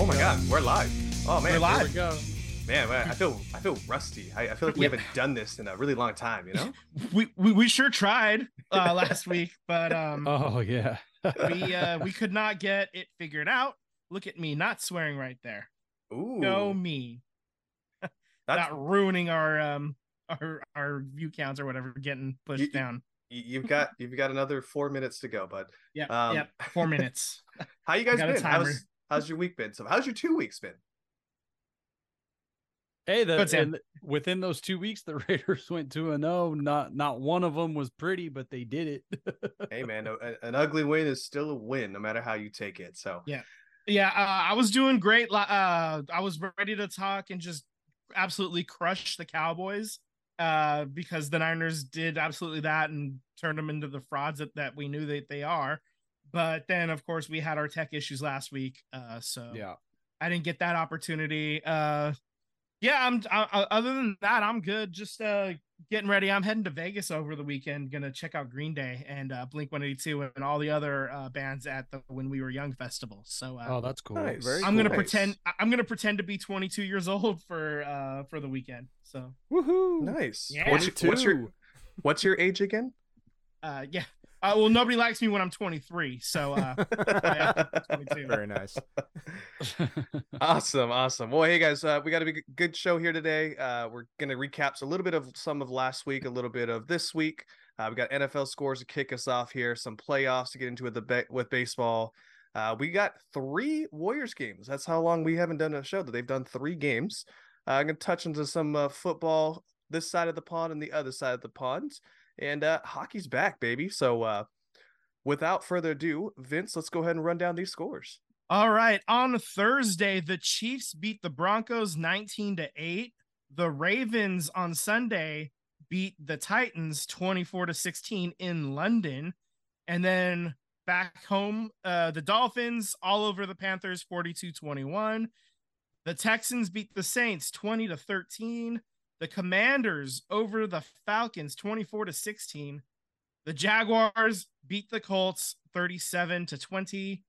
Oh my god, we're live. Oh man, We're live. We go. Man, man, I feel I feel rusty. I, I feel like we haven't done this in a really long time. You know? we, we we sure tried uh last week, but um Oh yeah. we uh we could not get it figured out. Look at me not swearing right there. Ooh, Go me. that's Not ruining our um our our view counts or whatever getting pushed You- down. you- you've got you've got another four minutes to go, bud. Yeah, um, yeah, four minutes. How you guys been? How's how's your week been? So how's your two weeks been? Hey, the Good, and within those two weeks, the Raiders went two and zero. Not not one of them was pretty, but they did it. Hey man, a- a- an ugly win is still a win, no matter how you take it. So Yeah. Yeah, uh, I was doing great. Uh, I was ready to talk and just absolutely crush the Cowboys uh, because the Niners did absolutely that and turned them into the frauds that, that we knew that they are. But then, of course, we had our tech issues last week, uh, so yeah. I didn't get that opportunity. Uh, yeah, I'm. I, I- other than that, I'm good. Just uh, getting ready. I'm heading to Vegas over the weekend. Gonna check out Green Day and uh, Blink 182 and all the other uh, bands at the When We Were Young festival. So uh, Oh, that's cool. Nice. Very I'm gonna. Nice. pretend. I- I'm gonna pretend to be 22 years old for uh for the weekend. So Woohoo! nice. Yeah. What's, your, what's your what's your age again? uh yeah. Uh, well, nobody likes me when I'm 23. So uh, yeah, 22. Very nice. awesome awesome well hey guys uh, we got a big, good show here today uh, we're gonna recap a little bit of some of last week a little bit of this week uh, we got nfl scores to kick us off here some playoffs to get into with the ba- with baseball uh, we got three warriors games that's how long we haven't done a show that they've done three games uh, i'm gonna touch into some uh, football this side of the pond and the other side of the pond and uh, hockey's back baby so uh, without further ado vince let's go ahead and run down these scores All right. On Thursday, the Chiefs beat the Broncos 19 to 8. The Ravens on Sunday beat the Titans 24 to 16 in London. And then back home, uh, the Dolphins all over the Panthers 42 21. The Texans beat the Saints 20 to 13. The Commanders over the Falcons 24 to 16. The Jaguars beat the Colts 37 to 20.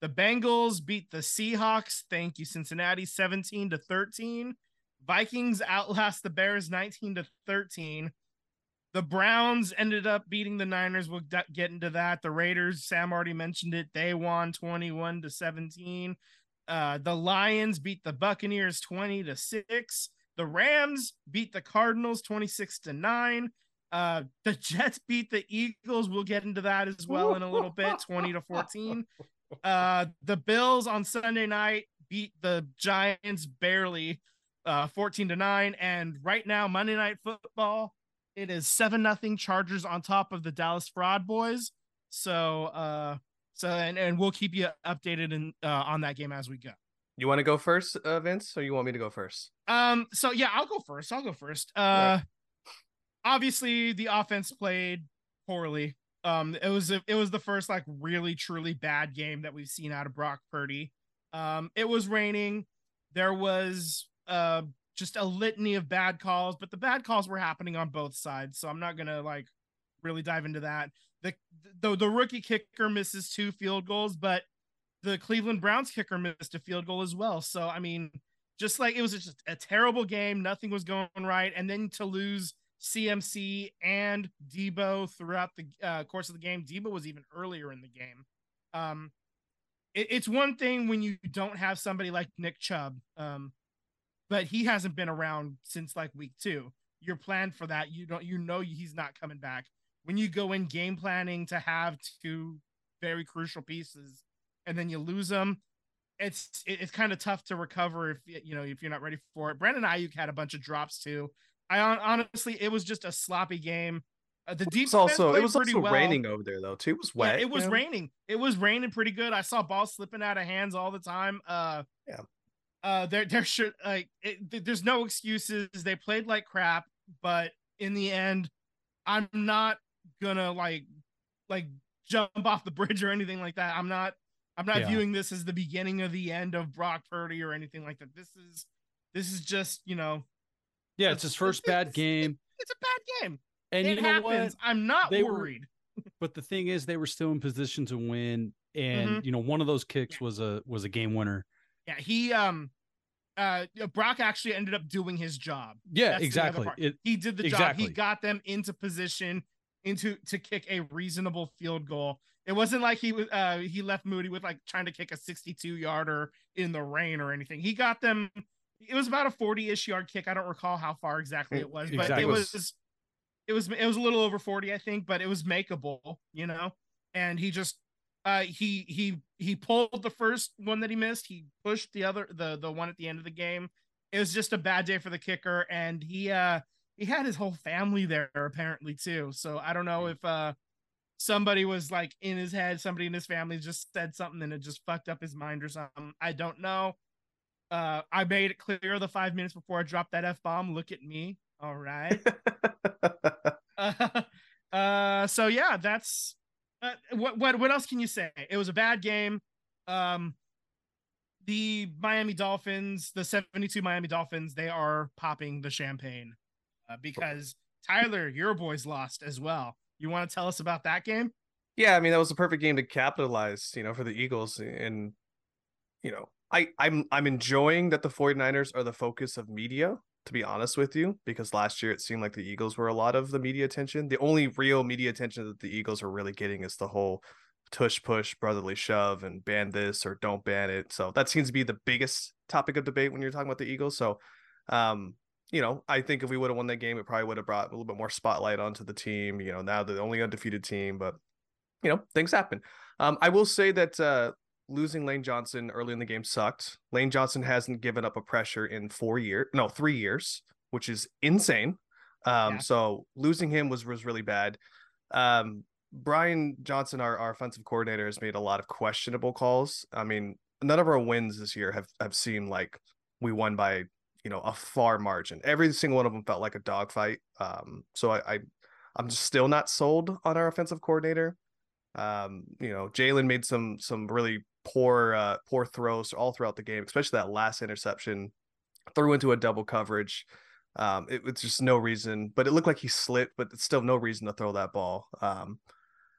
The Bengals beat the Seahawks. Thank you, Cincinnati, 17 to 13. Vikings outlast the Bears 19 to 13. The Browns ended up beating the Niners. We'll get into that. The Raiders, Sam already mentioned it. They won 21 to 17. Uh, the Lions beat the Buccaneers 20 to 6. The Rams beat the Cardinals 26 to 9. Uh, the Jets beat the Eagles. We'll get into that as well in a little bit, 20 to 14. Uh, the Bills on Sunday night beat the Giants barely, uh, 14 to 9. And right now, Monday Night Football, it is 7 nothing Chargers on top of the Dallas Fraud Boys. So, uh, so and, and we'll keep you updated in, uh, on that game as we go. You want to go first, uh, Vince, or you want me to go first? Um, so yeah, I'll go first. I'll go first. Uh obviously the offense played poorly. Um, it was it was the first like really truly bad game that we've seen out of Brock Purdy. Um, it was raining. There was uh just a litany of bad calls, but the bad calls were happening on both sides. So I'm not gonna like really dive into that. The the, the rookie kicker misses two field goals, but the Cleveland Browns kicker missed a field goal as well. So I mean, just like it was just a terrible game, nothing was going right, and then to lose CMC and Debo throughout the uh, course of the game. Debo was even earlier in the game. Um, it- it's one thing when you don't have somebody like Nick Chubb, um, but he hasn't been around since like week two. You're planned for that. You don't. You know he's not coming back. When you go in game planning to have two very crucial pieces, and then you lose them, it's it's kind of tough to recover if you know if you're not ready for it. Brandon Aiyuk had a bunch of drops too. I honestly, it was just a sloppy game. Uh, the It's defense also it was also well. raining over there though too. It was Yeah, wet. it was you know? raining. It was raining pretty good. I saw balls slipping out of hands all the time. Uh, Yeah. Uh, there, there should like it, th- there's no excuses. They played like crap, but in the end, I'm not gonna like like jump off the bridge or anything like that. I'm not. I'm not Yeah. viewing this as the beginning of the end of Brock Purdy or anything like that. This is this is just you know Yeah, it's his first bad game. it's a bad game. And it you know happens. what? I'm not They were- worried. But the thing is, they were still in position to win, and Mhm. you know, one of those kicks was a was a game winner. Yeah, he um uh Brock actually ended up doing his job. Yeah, That's exactly. It, He did the Exactly. job. He got them into position into to kick a reasonable field goal. It wasn't like he was uh he left Moody with like trying to kick a 62 yarder in the rain or anything. He got them it was about a 40-ish yard kick. I don't recall how far exactly it was, but Exactly. it was it was it was a little over 40, I think, but it was makeable, you know. And he just uh he he he pulled the first one that he missed. He pushed the other the the one at the end of the game. It was just a bad day for the kicker, and he uh he had his whole family there apparently too. So I don't know if uh somebody was like in his head, somebody in his family just said something and it just fucked up his mind or something. I don't know. Uh I made it clear the five minutes before I dropped that F bomb. Look at me. All right. uh, uh so yeah, that's uh, what what what else can you say? It was a bad game. Um the Miami Dolphins, the 72 Miami Dolphins, they are popping the champagne uh, because Tyler, your boys lost as well. You want to tell us about that game? Yeah, I mean that was a perfect game to capitalize, you know, for the Eagles and you know, I I'm I'm enjoying that the 49ers are the focus of media, to be honest with you, because last year it seemed like the Eagles were a lot of the media attention. The only real media attention that the Eagles are really getting is the whole tush push brotherly shove and ban this or don't ban it. So that seems to be the biggest topic of debate when you're talking about the Eagles. So um you know, I think if we would have won that game, it probably would have brought a little bit more spotlight onto the team. You know, now they're the only undefeated team, but you know, things happen. Um, I will say that uh, losing Lane Johnson early in the game sucked. Lane Johnson hasn't given up a pressure in four years, no, three years, which is insane. Um, Yeah. so losing him was was really bad. Um, Brian Johnson, our, our offensive coordinator, has made a lot of questionable calls. I mean, none of our wins this year have have seemed like we won by you know a far margin. Every single one of them felt like a dogfight. Um, so I, I I'm still not sold on our offensive coordinator. Um, you know, Jalen made some some really poor uh poor throws all throughout the game, especially that last interception. Threw into a double coverage. Um, it was just no reason, but it looked like he slipped, but it's still no reason to throw that ball. Um,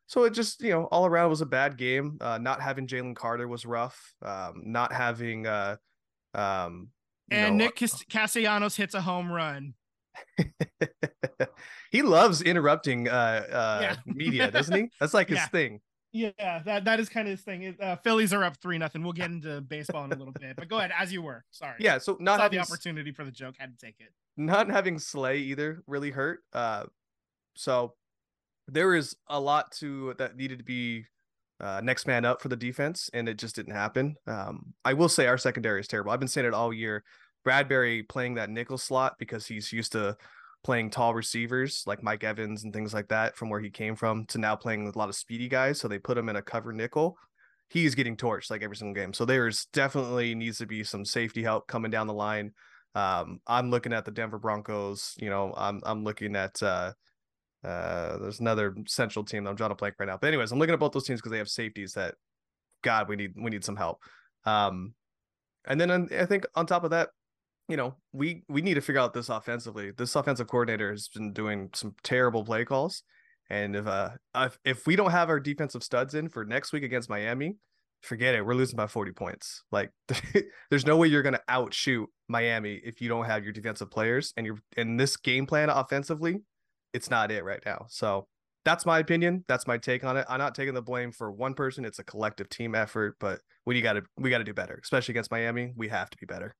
so it just, you know, all around was a bad game. Uh, not having Jalen Carter was rough. Um, not having, uh, um, And know, Nick Cas- Castellanos hits a home run. he loves interrupting uh, uh, Yeah. media, doesn't he? That's like his Yeah. thing. Yeah, that that is kind of his thing. Uh, Phillies are up three nothing. We'll get into baseball in a little bit, but go ahead as you were. Sorry. Yeah. So not saw having the opportunity for the joke. Had to take it. not having Slay either really hurt. Uh, so there is a lot to that needed to be uh, next man up for the defense, and it just didn't happen. Um, I will say our secondary is terrible. I've been saying it all year. Bradley Roby playing that nickel slot because he's used to playing tall receivers like Mike Evans and things like that from where he came from to now playing with a lot of speedy guys. So they put him in a cover nickel. He's getting torched like every single game. So there's definitely needs to be some safety help coming down the line. Um, I'm looking at the Denver Broncos. You know, I'm I'm looking at uh, uh, there's another central team that I'm drawing a blank right now. But anyways, I'm looking at both those teams because they have safeties that, God, we need we need some help. Um, and then I think on top of that, you know, we we need to figure out this offensively. This offensive coordinator has been doing some terrible play calls, and if uh if, if we don't have our defensive studs in for next week against Miami, forget it. We're losing by 40 points. Like there's no way you're gonna outshoot Miami if you don't have your defensive players and you're in this game plan offensively, it's not it right now. So that's my opinion. That's my take on it. I'm not taking the blame for one person. It's a collective team effort, but we gotta we gotta do better, especially against Miami. We have to be better.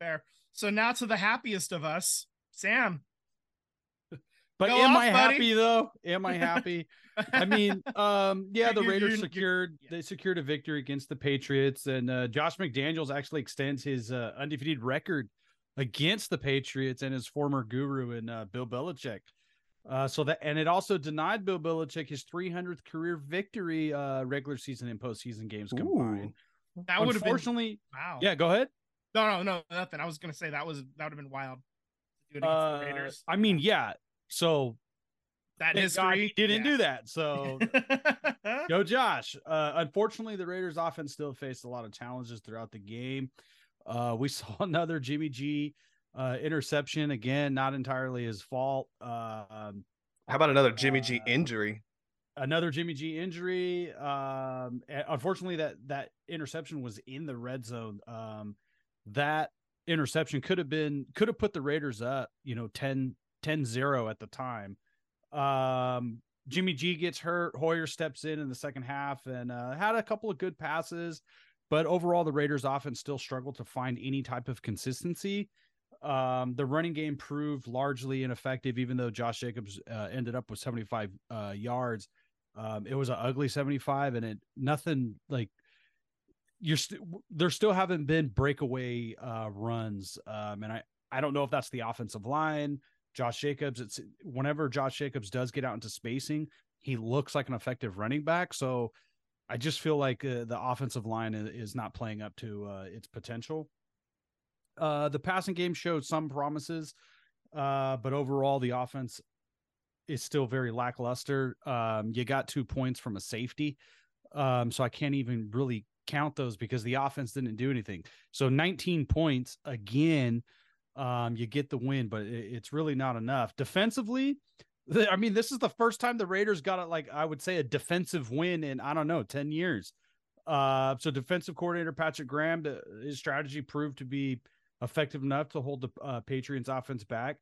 Fair. So now to the happiest of us, Sam. But Go am off, I buddy. happy though? Am I happy? I mean, um, yeah, the You're- Raiders you're- you're- secured yeah. they secured a victory against the Patriots, and uh, Josh McDaniels actually extends his uh, undefeated record against the Patriots and his former guru in uh, Bill Belichick. Uh, so that and it also denied Bill Belichick his 300th career victory, uh, regular season and postseason games combined. That would have been Unfortunately, wow. yeah, go ahead. No, no, no, nothing. I was gonna say that was that would have been wild. To do it against Uh, the Raiders. I mean, yeah. So That thank history he didn't do that. So that. Go Josh. Uh, unfortunately, the Raiders offense still faced a lot of challenges throughout the game. Uh, we saw another Jimmy G uh, interception again, not entirely his fault. Um, How about another Jimmy G Uh, injury? another Jimmy G injury. Um, unfortunately, that that interception was in the red zone. Um, that interception could have been could have put the Raiders up, you know, 10 10-0 at the time. Um, Jimmy G gets hurt. Hoyer steps in in the second half and uh, had a couple of good passes, but overall, the Raiders' offense still struggled to find any type of consistency. Um, the running game proved largely ineffective, even though Josh Jacobs uh, ended up with 75 uh, yards. Um, it was an ugly 75, and it nothing like you're st- there still haven't been breakaway uh, runs. Um, and I I don't know if that's the offensive line. Josh Jacobs, it's whenever Josh Jacobs does get out into spacing, he looks like an effective running back. So I just feel like uh, the offensive line is, not playing up to uh, its potential. Uh, the passing game showed some promises, uh, but overall the offense is still very lackluster. Um, you got two points from a safety, um, so I can't even really count those because the offense didn't do anything. So 19 points again um, you get the win, but it's really not enough. Defensively, I mean, this is the first time the Raiders got it, like I would say, a defensive win in I don't know, 10 years. Uh, so defensive coordinator Patrick Graham, his strategy proved to be effective enough to hold the uh, Patriots offense back.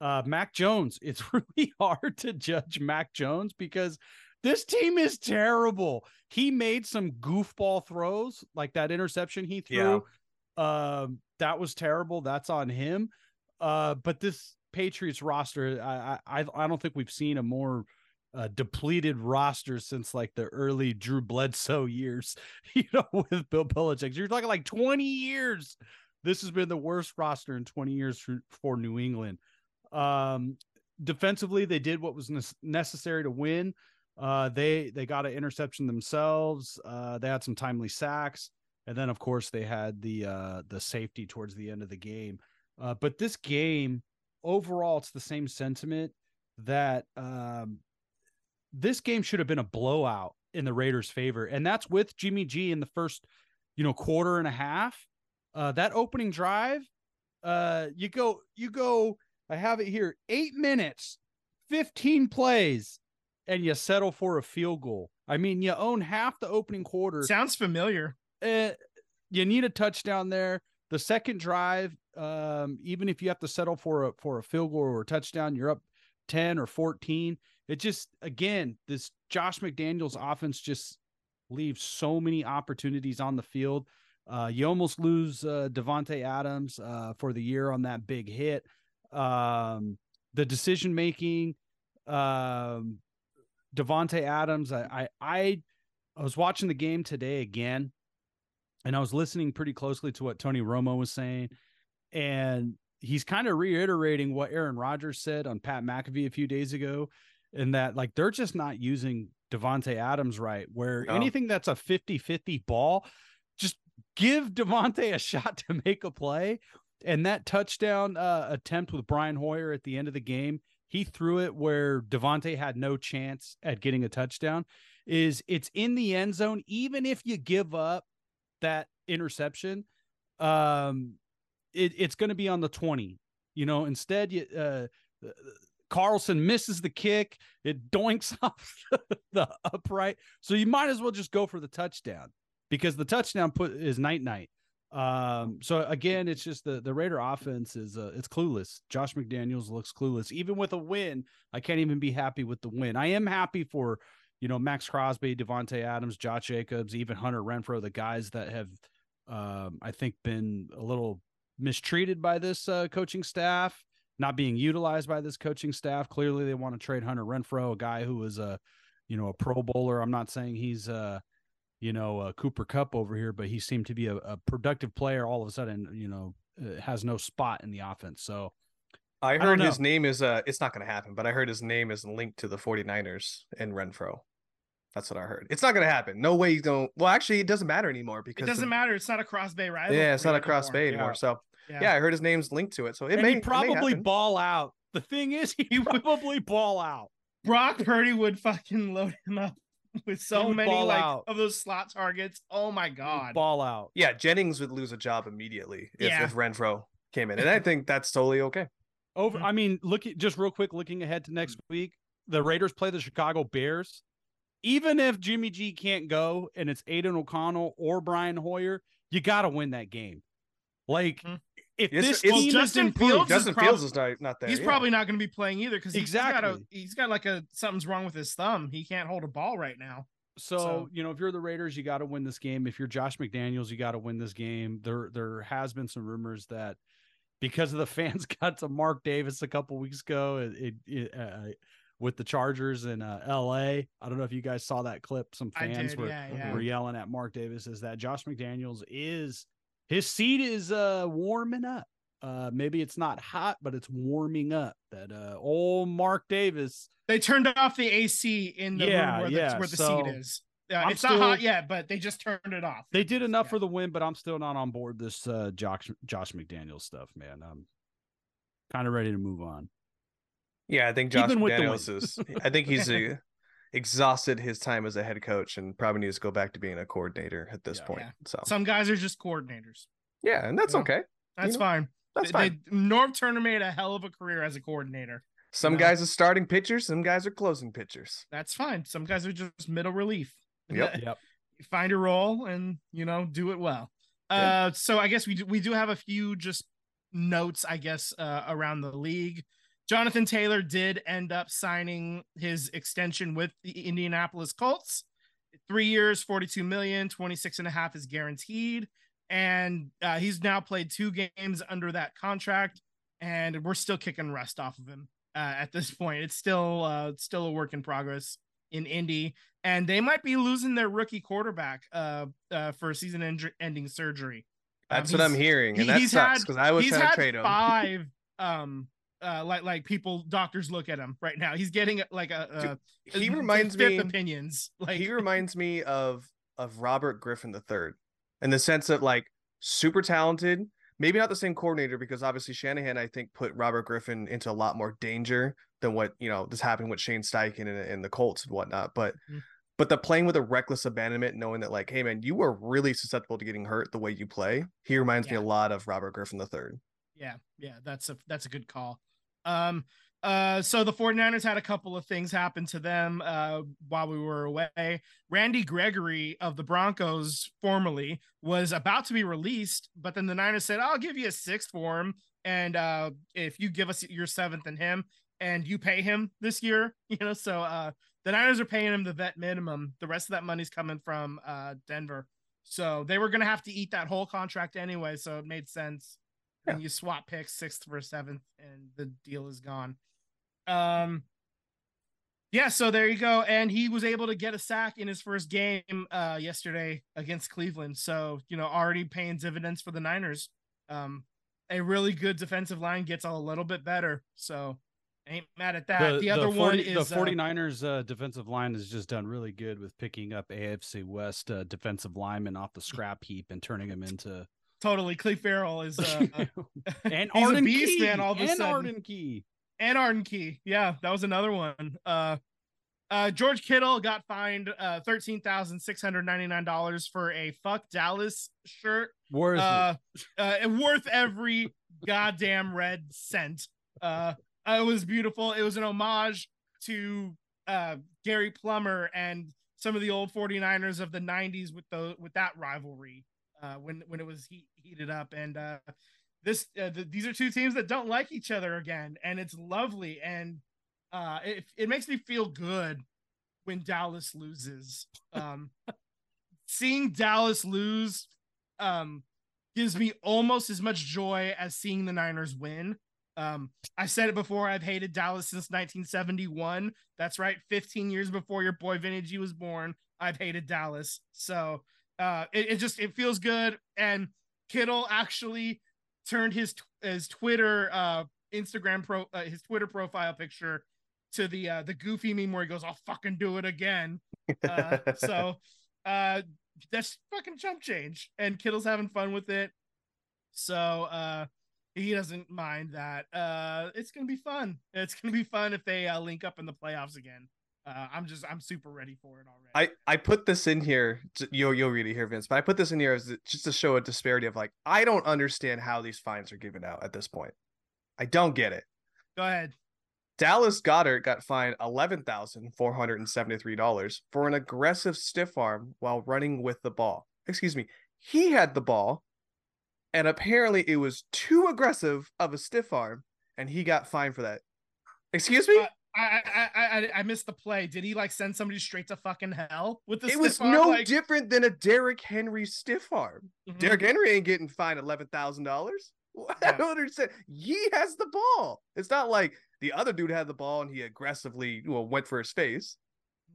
Uh, Mac Jones, it's really hard to judge Mac Jones because this team is terrible. He made some goofball throws, like that interception he threw. Yeah. Um, that was terrible. That's on him. Uh, but this Patriots roster, I I I don't think we've seen a more uh, depleted roster since like the early Drew Bledsoe years, you know, with Bill Belichick. You're talking like 20 years. This has been the worst roster in 20 years for, for New England. Um, defensively, they did what was ne- necessary to win. Uh, they they got an interception themselves. Uh, they had some timely sacks and then of course they had the uh the safety towards the end of the game uh but this game overall it's the same sentiment that um this game should have been a blowout in the Raiders favor and that's with Jimmy G in the first you know quarter and a half uh that opening drive uh you go you go I have it here 8 minutes 15 plays and you settle for a field goal. I mean, you own half the opening quarter. Sounds familiar eh, you need a touchdown there. The second drive, um, even if you have to settle for a for a field goal or a touchdown, you're up 10 or 14. It just again, this Josh McDaniels offense just leaves so many opportunities on the field. Uh, you almost lose uh, Davante Adams uh, for the year on that big hit. Um, the decision making, um, Davante Adams. I I I was watching the game today again, and I was listening pretty closely to what Tony Romo was saying, and he's kind of reiterating what Aaron Rodgers said on Pat McAfee a few days ago, in that like they're just not using Davante Adams right, where no. anything that's a 50-50 ball, just give Davante a shot to make a play. And that touchdown uh, attempt with Brian Hoyer at the end of the game, he threw it where Davante had no chance at getting a touchdown. Is it's in the end zone, even if you give up that interception, um, it, it's going to be on the 20. You know, instead, you, uh, Carlson misses the kick, it doinks off the upright. So you might as well just go for the touchdown because the touchdown put is night night. Um, so again, it's just the the Raider offense is uh, it's clueless. Josh McDaniels looks clueless. Even with a win, I can't even be happy with the win. I am happy for you know, Maxx Crosby, Davante Adams, Josh Jacobs, even Hunter Renfrow, the guys that have, um, I think, been a little mistreated by this uh, coaching staff, not being utilized by this coaching staff. Clearly, they want to trade Hunter Renfrow, a guy who was a, you know, a Pro Bowler. I'm not saying he's, uh, you know, a Cooper Kupp over here, but he seemed to be a, a productive player. All of a sudden, you know, uh, has no spot in the offense. So, I heard I his name is uh it's not going to happen, but I heard his name is linked to the 49ers and Renfrow. That's what I heard. It's not going to happen. No way he's gonna. Well, actually, it doesn't matter anymore because it doesn't the, matter. It's not a cross bay rival. Yeah, it's not a cross bay anymore. Yeah. So yeah. yeah. I heard his name's linked to it. So it and may he probably may ball out. The thing is, he probably ball out. Brock Purdy would fucking load him up with so many like out. of those slot targets. Oh my god, ball out. Yeah, Jennings would lose a job immediately if, yeah. if Renfrow came in, and I think that's totally okay. Over, mm-hmm. I mean, look at just real quick, looking ahead to next week, the Raiders play the Chicago Bears even if Jimmy G can't go and it's Aidan O'Connell or Brian Hoyer, you got to win that game. Like Mhm. if Yes, this it's- team Justin is Fields Justin prob- Fields is not, not there. He's yeah. probably not going to be playing either because he's got a Exactly. he's got like a something's wrong with his thumb. He can't hold a ball right now. So, So- you know, if you're the Raiders, you got to win this game. If you're Josh McDaniels, you got to win this game. There, there has been some rumors that because of the fans got to Mark Davis a couple weeks ago, it, it, it, uh, with the Chargers in uh, L.A. I don't know if you guys saw that clip. Some fans did, were yeah, yeah. were yelling at Mark Davis. Is that Josh McDaniels is his seat is uh warming up. Uh, maybe it's not hot, but it's warming up. That uh, old Mark Davis. They turned off the AC in the Yeah, room where, yeah, the, where the so seat is. Uh, I'm it's not hot yet, but they just turned it off. They did enough Yeah. for the win, but I'm still not on board this uh Josh Josh McDaniels stuff, man. I'm kind of ready to move on. Yeah, I think Josh Even with the McDaniels is. I think he's uh, exhausted his time as a head coach and probably needs to go back to being a coordinator at this Yeah. point. Yeah. So Some guys are just coordinators. yeah, and that's Yeah. okay. That's know, fine. That's fine. they- Norv Turner made a hell of a career as a coordinator. Some know. guys are starting pitchers, some guys are closing pitchers. That's fine. Some guys are just middle relief. Yep. Yep. Find a role and you know do it well. Yeah. Uh, so I guess we do, we do have a few just notes, I guess, uh, around the league. Jonathan Taylor did end up signing his extension with the Indianapolis Colts. Three years, 42 million, 26 and a half is guaranteed. And uh, he's now played two games under that contract, and we're still kicking rust off of him uh, at this point. It's still uh, still a work in progress in Indy, and they might be losing their rookie quarterback uh, uh, for season en- ending surgery. Um, That's what I'm hearing, and that sucks because I was trying to had trade him. five um uh like like people doctors look at him right now he's getting like a, a he a reminds fifth me. opinions like he reminds me of of Robert Griffin III in the sense that like super talented, maybe not the same coordinator because obviously Shanahan I think put Robert Griffin into a lot more danger than what you know this happened with Shane Steichen and, and the Colts and whatnot. But Mhm. but the playing with a reckless abandonment, knowing that like, hey man, you are really susceptible to getting hurt the way you play. He reminds Yeah. me a lot of Robert Griffin III. yeah yeah that's a that's a good call um uh so the 49ers had a couple of things happen to them uh while we were away. Randy gregory of the broncos formerly was about to be released but then the niners said i'll give you a sixth for him and uh if you give us your seventh and him and you pay him this year you know so uh the niners are paying him the vet minimum. The rest of that money's coming from uh denver. So they were gonna have to eat that whole contract anyway so it made sense and you swap picks sixth for seventh and the deal is gone. Um yeah so there you go. And he was able to get a sack in his first game uh yesterday against cleveland. So you know already paying dividends for the niners. Um a really good defensive line gets a little bit better. So ain't mad at that. The, other 40 one is the uh, 49ers uh, defensive line has just done really good with picking up AFC West uh, defensive linemen off the scrap heap and turning them into totally Clelin Ferrell is uh, and he's a beast, Key man, all of a and sudden. Arden Key. and Arden Key. Yeah, that was another one. Uh, uh, George Kittle got fined uh, thirteen thousand six hundred ninety nine dollars for a "fuck Dallas" shirt. Is Uh, uh, worth every goddamn red cent. Uh, it was beautiful. It was an homage to uh Gary Plummer and some of the old 49ers of the 90s with the with that rivalry uh when when it was heat, heated up. And uh this uh, th- these are two teams that don't like each other again. And it's lovely. And uh it, it makes me feel good when Dallas loses. Um seeing Dallas lose um gives me almost as much joy as seeing the Niners win. Um I said it before. I've hated Dallas since 1971 that's right. 15 years before your boy Vinny G was born I've hated Dallas. So uh it, it just it feels good. And Kittle actually turned his his Twitter uh Instagram pro uh, his Twitter profile picture to the uh the goofy meme where he goes I'll fucking do it again. Uh so uh that's fucking jump change. And Kittle's having fun with it. So uh he doesn't mind that. Uh it's gonna be fun. It's gonna be fun if they uh, link up in the playoffs again uh i'm just i'm super ready for it already I, I put this in here. You'll you'll read it here, Vince. But I put this in here as just to show a disparity of like I don't understand how these fines are given out at this point. I don't get it. go ahead Dallas Goedert got fined eleven thousand four hundred and seventy-three dollars for an aggressive stiff arm while running with the ball. Excuse me, he had the ball, and apparently it was too aggressive of a stiff arm, and he got fined for that. Excuse me. Uh, I, I I I missed the play. Did he like send somebody straight to fucking hell with the? it was arm? no like, different than a Derrick Henry stiff arm. Mhm. Derrick Henry ain't getting fined eleven thousand dollars. I don't understand. He has the ball. It's not like the other dude had the ball and he aggressively well went for his face.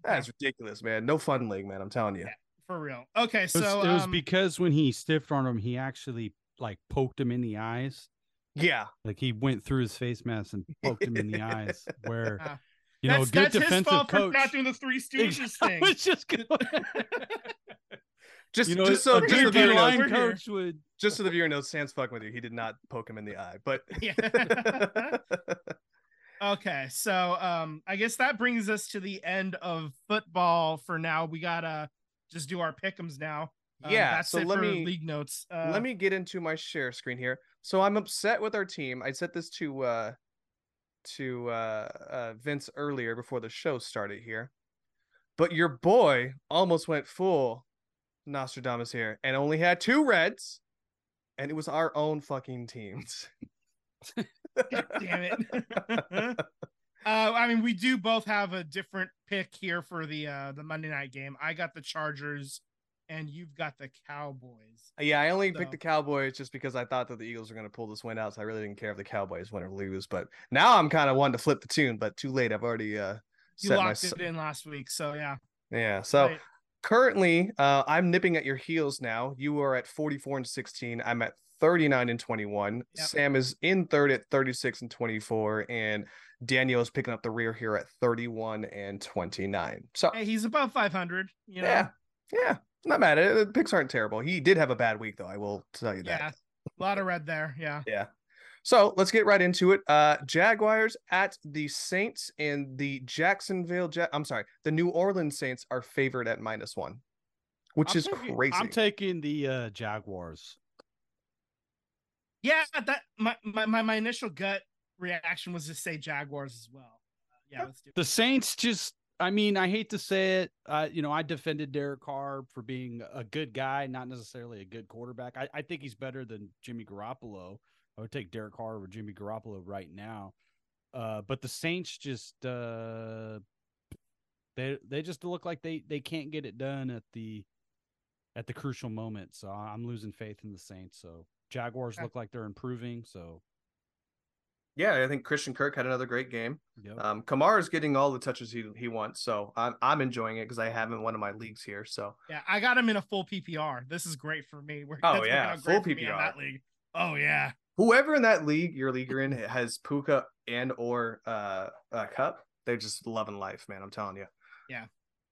That's ridiculous, man. No fun league, man. I'm telling you. Yeah. for real. Okay, It was, so it was um, because when he stiffed on him, he actually like poked him in the eyes. Yeah. Like he went through his face mask and poked him in the eyes. Where you know, that's, a good that's his fault coach. for not doing the Three Stooges thing. was just going Just you know, just so a just so the viewer line knows, here. coach would. just so the viewer knows, Sam's fucking with you. He did not poke him in the eye, but Yeah. okay, so um, I guess that brings us to the end of football for now. We gotta just do our pick'ems now. Um, yeah. that's So it let for me league notes. Uh, let me get into my share screen here. So I'm upset with our team. I said this to uh to uh, uh Vince earlier before the show started here. But your boy almost went full Nostradamus here and only had two reds and it was our own fucking teams. Damn it. uh, I mean, we do both have a different pick here for the uh the Monday night game. I got the Chargers, and you've got the Cowboys. yeah, I only So- picked the Cowboys just because I thought that the Eagles were going to pull this win out, so I really didn't care if the Cowboys win or lose. But now I'm kind of wanting to flip the tune, but too late. I've already uh You set my locked s- it in last week, so yeah. yeah. So Right. currently uh i'm nipping at your heels now you are at 44 and 16 i'm at 39 and 21 Yep. sam is in third at 36 and 24 and daniel is picking up the rear here at 31 and 29 so Hey, he's above 500. You know, yeah yeah not mad the picks aren't terrible he did have a bad week though i will tell you that yeah. A lot of red there. Yeah. yeah. So let's get right into it. Uh Jaguars at the Saints and the Jacksonville Ja- I'm sorry, the New Orleans Saints are favored at minus one, which I'm is taking- crazy. I'm taking the uh, Jaguars. Yeah, that my, my my my initial gut reaction was to say Jaguars as well. Uh, yeah, let's do it. The Saints just I mean, I hate to say it. Uh, you know, I defended Derek Carr for being a good guy, not necessarily a good quarterback. I, I think he's better than Jimmy Garoppolo. I would take Derek Carr over Jimmy Garoppolo right now. Uh, but the Saints just uh, they they just look like they they can't get it done at the at the crucial moment. So I'm losing faith in the Saints. So Jaguars Okay. look like they're improving. So Yeah, I think Christian Kirk had another great game. yep. Um, Kamara is getting all the touches he he wants, so I'm I'm enjoying it because I have him in one of my leagues here. So Yeah, I got him in a full PPR. This is great for me. We're- Oh, yeah, full for me in PPR. that league. Oh yeah. whoever in that league your league you're in has Puka and or uh, uh Kupp, they're just loving life, man. I'm telling you. Yeah.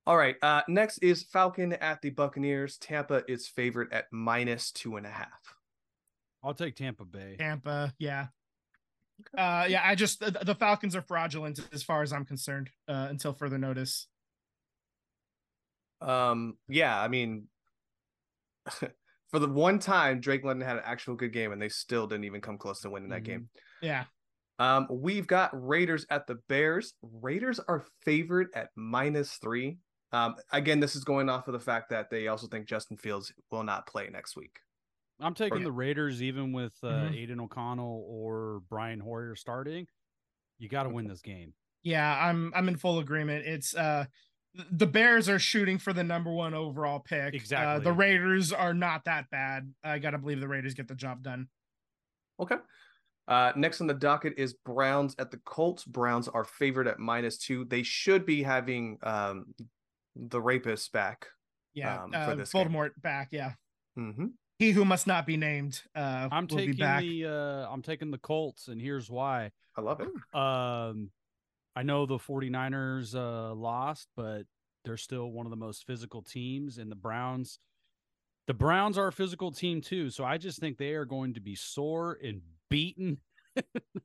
All right. Uh, next is Falcon at the Buccaneers. Tampa is favorite at minus two and a half. I'll take Tampa Bay. Tampa, yeah. Uh yeah, I just the, the Falcons are fraudulent as far as I'm concerned, uh, until further notice. Um, yeah, I mean, for the one time Drake London had an actual good game, and they still didn't even come close to winning that Mhm. game. Yeah. Um, we've got Raiders at the Bears. Raiders are favored at minus three. Um, again, this is going off of the fact that they also think Justin Fields will not play next week. I'm taking the Raiders even with uh, Mhm. Aidan O'Connell or Brian Hoyer starting. You got to win this game. Yeah, I'm I'm in full agreement. It's uh the Bears are shooting for the number one overall pick. Uh, Exactly. the Raiders are not that bad. I gotta believe the Raiders get the job done. Okay. Uh, next on the docket is Browns at the Colts. Browns are favored at minus two. They should be having um, the rapists back. Yeah, Um, for uh, this game. Voldemort back. Yeah, Mm-hmm. He who must not be named. Uh, I'm will be taking back. the uh, I'm taking the Colts, and here's why. I love it. Um, I know the 49ers uh, lost, but they're still one of the most physical teams, and the Browns. The Browns are a physical team too, so I just think they are going to be sore and beaten.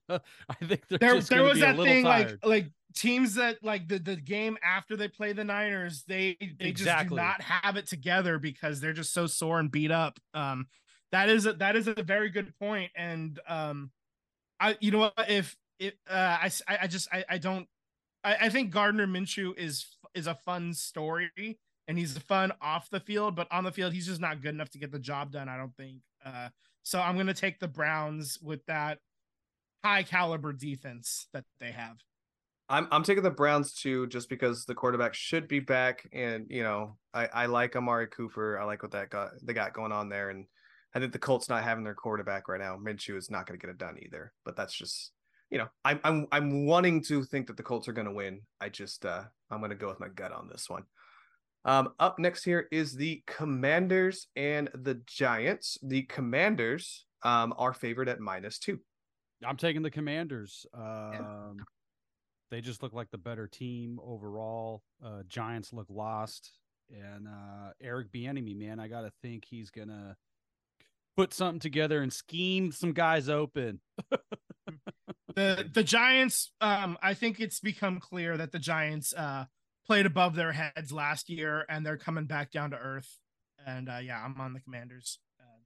I think there, there was that thing tired. like like teams that like the, the game after they play the Niners, they they just do not have it together because they're just so sore and beat up. Um, that is a, that is a very good point, and um, I you know what if it, uh, I, I just, I, I don't, I, I think Gardner Minshew is is a fun story, and he's fun off the field, but on the field, he's just not good enough to get the job done. I don't think. Uh, so I'm gonna take the Browns with that high caliber defense that they have. I'm I'm taking the Browns too, just because the quarterback should be back, and you know I I like Amari Cooper. I like what that got they got going on there, and I think the Colts not having their quarterback right now, Minshew is not going to get it done either. But that's just you know I'm I'm I'm wanting to think that the Colts are going to win. I just uh I'm going to go with my gut on this one. Um, up next here is the Commanders and the Giants. The Commanders um are favored at minus two. I'm taking the Commanders. Um, they just look like the better team overall. Uh, Giants look lost, and uh, Eric Bieniemy, man, I gotta think he's gonna put something together and scheme some guys open. the the Giants, um, I think it's become clear that the Giants uh played above their heads last year, and they're coming back down to earth. And uh, yeah, I'm on the Commanders.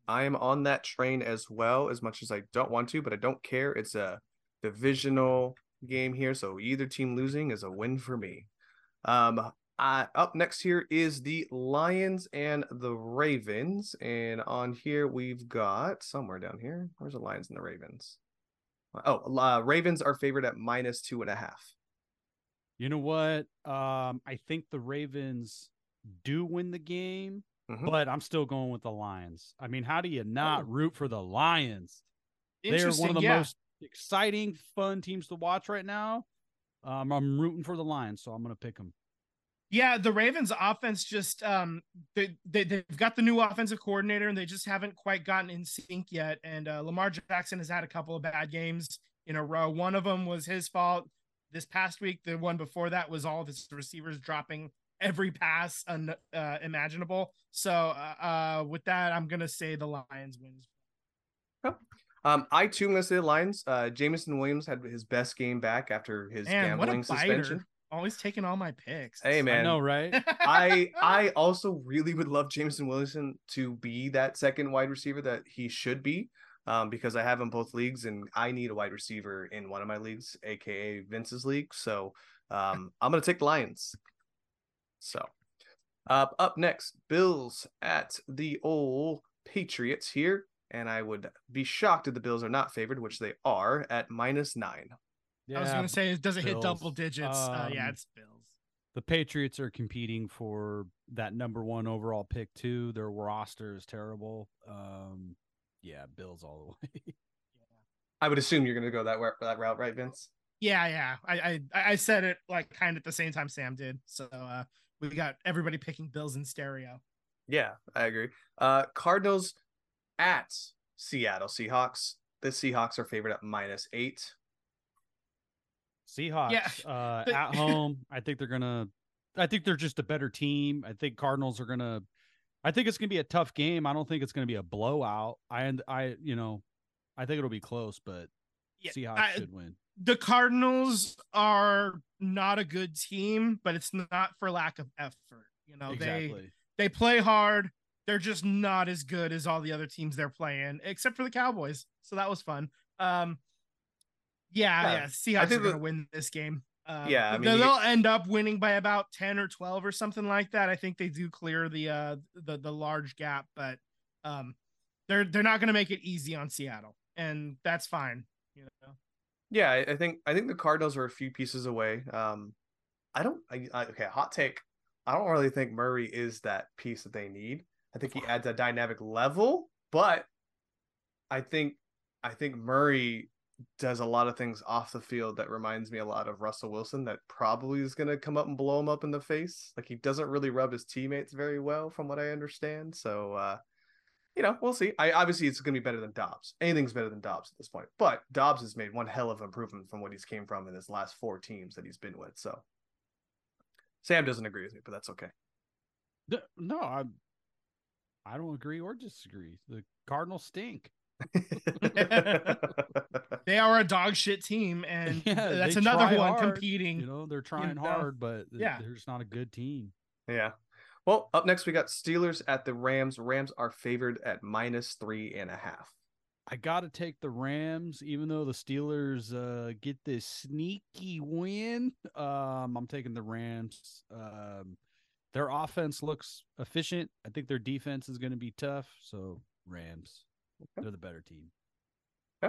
I am on that train as well, as much as I don't want to, but I don't care. It's a divisional game here, so either team losing is a win for me. Um, I, up next here is the Lions and the Ravens, and on here we've got somewhere down here. Where's the Lions and the Ravens? Oh, uh, Ravens are favored at minus two and a half. You know what? Um, I think the Ravens do win the game, Mhm. but I'm still going with the Lions. I mean, how do you not Oh. root for the Lions? They're one of the yeah. most exciting, fun teams to watch right now. Um, I'm rooting for the Lions, so I'm going to pick them. Yeah, the Ravens offense just um they, they they've got the new offensive coordinator and they just haven't quite gotten in sync yet. And uh, Lamar Jackson has had a couple of bad games in a row. One of them was his fault. This past week, the one before that was all of his receivers dropping every pass un, uh, imaginable. So uh, uh, with that, I'm gonna say the Lions wins. Um, I too am gonna say the Lions. Uh, Jameson Williams had his best game back after his Man, what gambling suspension. biter! Always taking all my picks. Hey man, I know, right? I I also really would love Jameson Williamson to be that second wide receiver that he should be. Um, because I have him both leagues and I need a wide receiver in one of my leagues, aka Vince's league. So um I'm gonna take the Lions. So uh, up next, Bills at the old Patriots here. And I would be shocked if the Bills are not favored, which they are at minus nine. Yeah, I was gonna say, does it hit double digits? uh, yeah, Um, it's Bills. the Patriots are competing for that number one overall pick too. Their roster is terrible. Um, yeah, Bills all the way. I would assume you're gonna go that, wa- that route, right, Vince? Yeah, yeah. I, I I said it like kind of at the same time Sam did. So uh we got everybody picking Bills in stereo. Yeah, I agree. Uh Cardinals at Seattle Seahawks. The Seahawks are favored at minus eight. Seahawks uh, at home. I think they're gonna. I think they're just a better team. I think Cardinals are gonna. I think it's gonna be a tough game. I don't think it's gonna be a blowout. I I you know, I think it'll be close, but Yeah, Seahawks I- should win. The Cardinals are not a good team, but it's not for lack of effort. You know, they exactly. they play hard. They're just not as good as all the other teams they're playing, except for the Cowboys. So that was fun. Um, yeah, Yeah, yeah. Seahawks I think are going to win this game. Uh, Yeah, I they- mean, you- they'll end up winning by about ten or twelve or something like that. I think they do clear the uh the the large gap, but um, they're they're not going to make it easy on Seattle, and that's fine. Yeah, I, I think I think the Cardinals are a few pieces away. Um, I don't. I, I, okay, hot take. I don't really think Murray is that piece that they need. I think he adds a dynamic level, but I think I think Murray does a lot of things off the field that reminds me a lot of Russell Wilson. That probably is going to come up and blow him up in the face. Like he doesn't really rub his teammates very well, from what I understand. So. uh you know, we'll see. I obviously it's going to be better than Dobbs. Anything's better than Dobbs at this point. But Dobbs has made one hell of improvement from what he's came from in his last four teams that he's been with. So Sam doesn't agree with me, but that's okay. Th- No, I I don't agree or disagree. The Cardinals stink. they are a dog shit team, and Yeah, that's another one hard, competing. You know, they're trying know, hard, but yeah. they're just not a good team. yeah. Well, up next we got Steelers at the Rams. Rams are favored at minus three and a half. I got to take the Rams, even though the Steelers uh, get this sneaky win. Um, I'm taking the Rams. Um, their offense looks efficient. I think their defense is going to be tough. So Rams, Okay. they're the better team.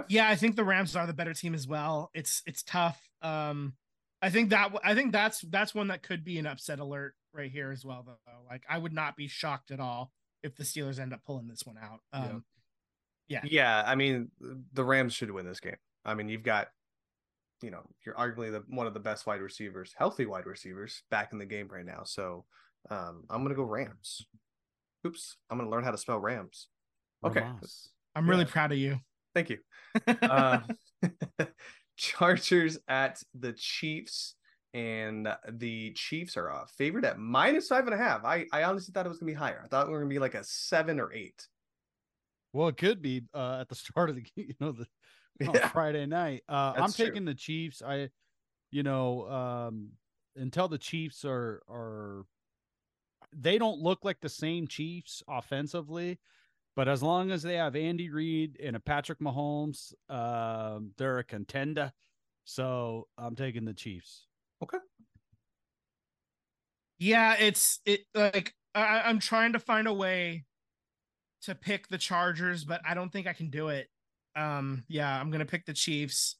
Yeah, I think the Rams are the better team as well. It's it's tough. Um, I think that I think that's that's one that could be an upset alert right here as well. Though, like I would not be shocked at all if the Steelers end up pulling this one out. Um, Yeah. yeah. Yeah, I mean the Rams should win this game. I mean you've got, you know, you're arguably the one of the best wide receivers, healthy wide receivers back in the game right now. So um, I'm gonna go Rams. Oops, I'm gonna learn how to spell Rams. Okay. Ramos. I'm really proud of you. Thank you. Uh, Chargers at the Chiefs, and the Chiefs are uh, favored at minus five and a half. I I honestly thought it was gonna be higher. I thought we were gonna be like a seven or eight. Well, it could be uh, at the start of the you know the Yeah. Friday night. Uh, I'm That's true. taking the Chiefs. I, you know, um, until the Chiefs are are, they don't look like the same Chiefs offensively, but as long as they have Andy Reid and a Patrick Mahomes, um, they're a contender. So I'm taking the Chiefs. Okay. Yeah, it's it like I, I'm trying to find a way to pick the Chargers, but I don't think I can do it. Um, yeah, I'm gonna pick the Chiefs,